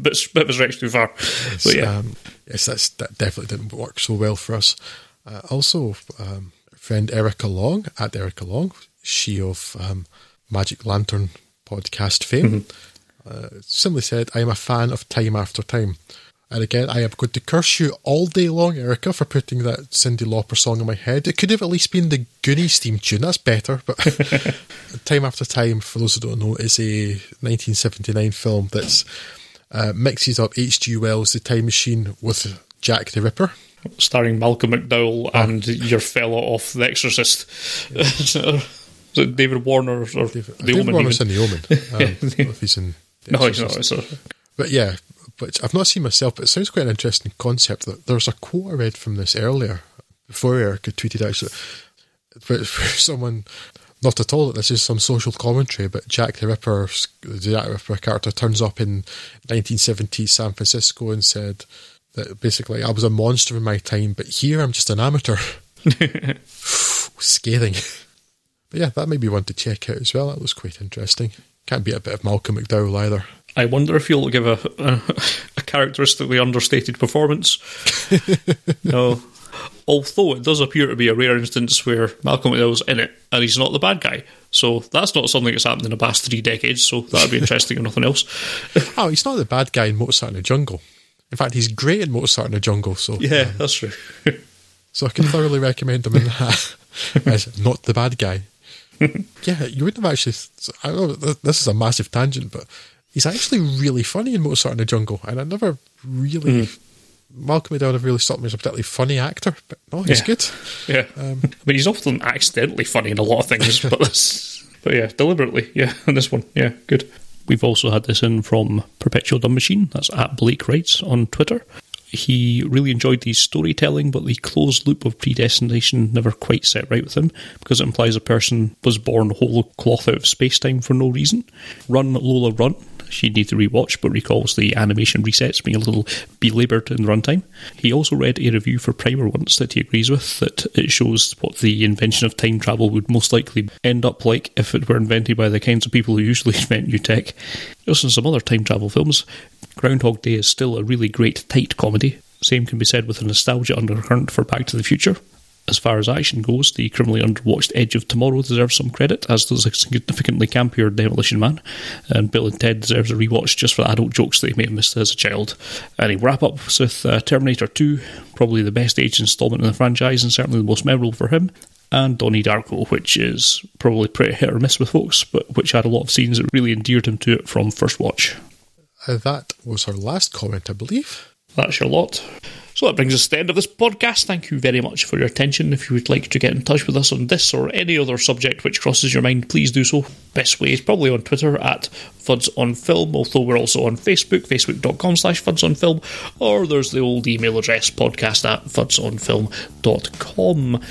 bit of a stretch too far. Yes, but yeah. Um, yes, that's, that definitely didn't work so well for us. Uh, also, um, friend Erica Long, at Erica Long, she of um, Magic Lantern podcast fame, mm-hmm uh, simply said, I am a fan of Time After Time. And again, I am going to curse you all day long, Erica, for putting that Cyndi Lauper song in my head. It could have at least been the Goonies theme tune. That's better. But Time After Time, for those who don't know, is a 1979 film that uh, mixes up H.G. Wells' The Time Machine with Jack the Ripper. Starring Malcolm McDowell oh. and your fellow off The Exorcist. Yeah. David Warner or David, the David Omen? Warner's in The Omen. Um, he's in no, he's not. So. But yeah, but I've not seen myself, but it sounds quite an interesting concept. There's a quote I read from this earlier, before Erica tweeted actually, but someone, not at all that this is some social commentary, but Jack the Ripper, the Jack the Ripper character turns up in 1970s San Francisco and said that basically I was a monster in my time, but here I'm just an amateur. Scathing. But yeah, that may be one to check out as well. That was quite interesting. Can't be a bit of Malcolm McDowell either. I wonder if you'll give a, a, a characteristically understated performance. no. Although it does appear to be a rare instance where Malcolm McDowell's in it and he's not the bad guy. So that's not something that's happened in the past three decades, so that'd be interesting if nothing else. oh, he's not the bad guy in Mozart in the Jungle. In fact, he's great in Mozart in the Jungle, so Yeah, um, that's true. so I can thoroughly recommend him in that as not the bad guy. yeah, you wouldn't have actually. I know this is a massive tangent, but he's actually really funny in Mozart in the Jungle, and I never really. Mm. Malcolm McDowell never really stopped me as a particularly funny actor, but no, he's yeah. good. Yeah, um, I mean, he's often accidentally funny in a lot of things, but this, but yeah, deliberately, yeah, in this one, yeah, good. We've also had this in from Perpetual Dumb Machine. That's at Blake Writes on Twitter. He really enjoyed the storytelling, but the closed loop of predestination never quite set right with him because it implies a person was born whole cloth out of space time for no reason. Run Lola Run she'd need to rewatch, but recalls the animation resets being a little belaboured in runtime. He also read a review for Primer once that he agrees with, that it shows what the invention of time travel would most likely end up like if it were invented by the kinds of people who usually invent new tech. Just in some other time travel films, Groundhog Day is still a really great, tight comedy. Same can be said with a nostalgia undercurrent for Back to the Future. As far as action goes, the criminally underwatched Edge of Tomorrow deserves some credit, as does a significantly campier Demolition Man. And Bill and Ted deserves a rewatch just for the adult jokes they may have missed as a child. And he wrap up with uh, Terminator 2, probably the best age installment in the franchise and certainly the most memorable for him. And Donnie Darko, which is probably pretty hit or miss with folks, but which had a lot of scenes that really endeared him to it from first watch. Uh, that was our last comment, I believe. That's your lot. So that brings us to the end of this podcast. Thank you very much for your attention. If you would like to get in touch with us on this or any other subject which crosses your mind, please do so. Best way is probably on Twitter at Fuds on Film, although we're also on Facebook, facebook.com slash Fuds on Film, or there's the old email address podcast at fudsonfilm.com.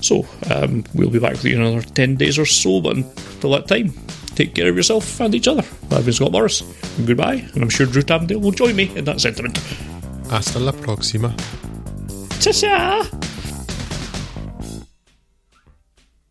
So um, we'll be back with you in another 10 days or so, but until that time, take care of yourself and each other. I've been Scott Morris. Goodbye, and I'm sure Drew Tamdale will join me in that sentiment. Hasta la próxima. Chao, chao.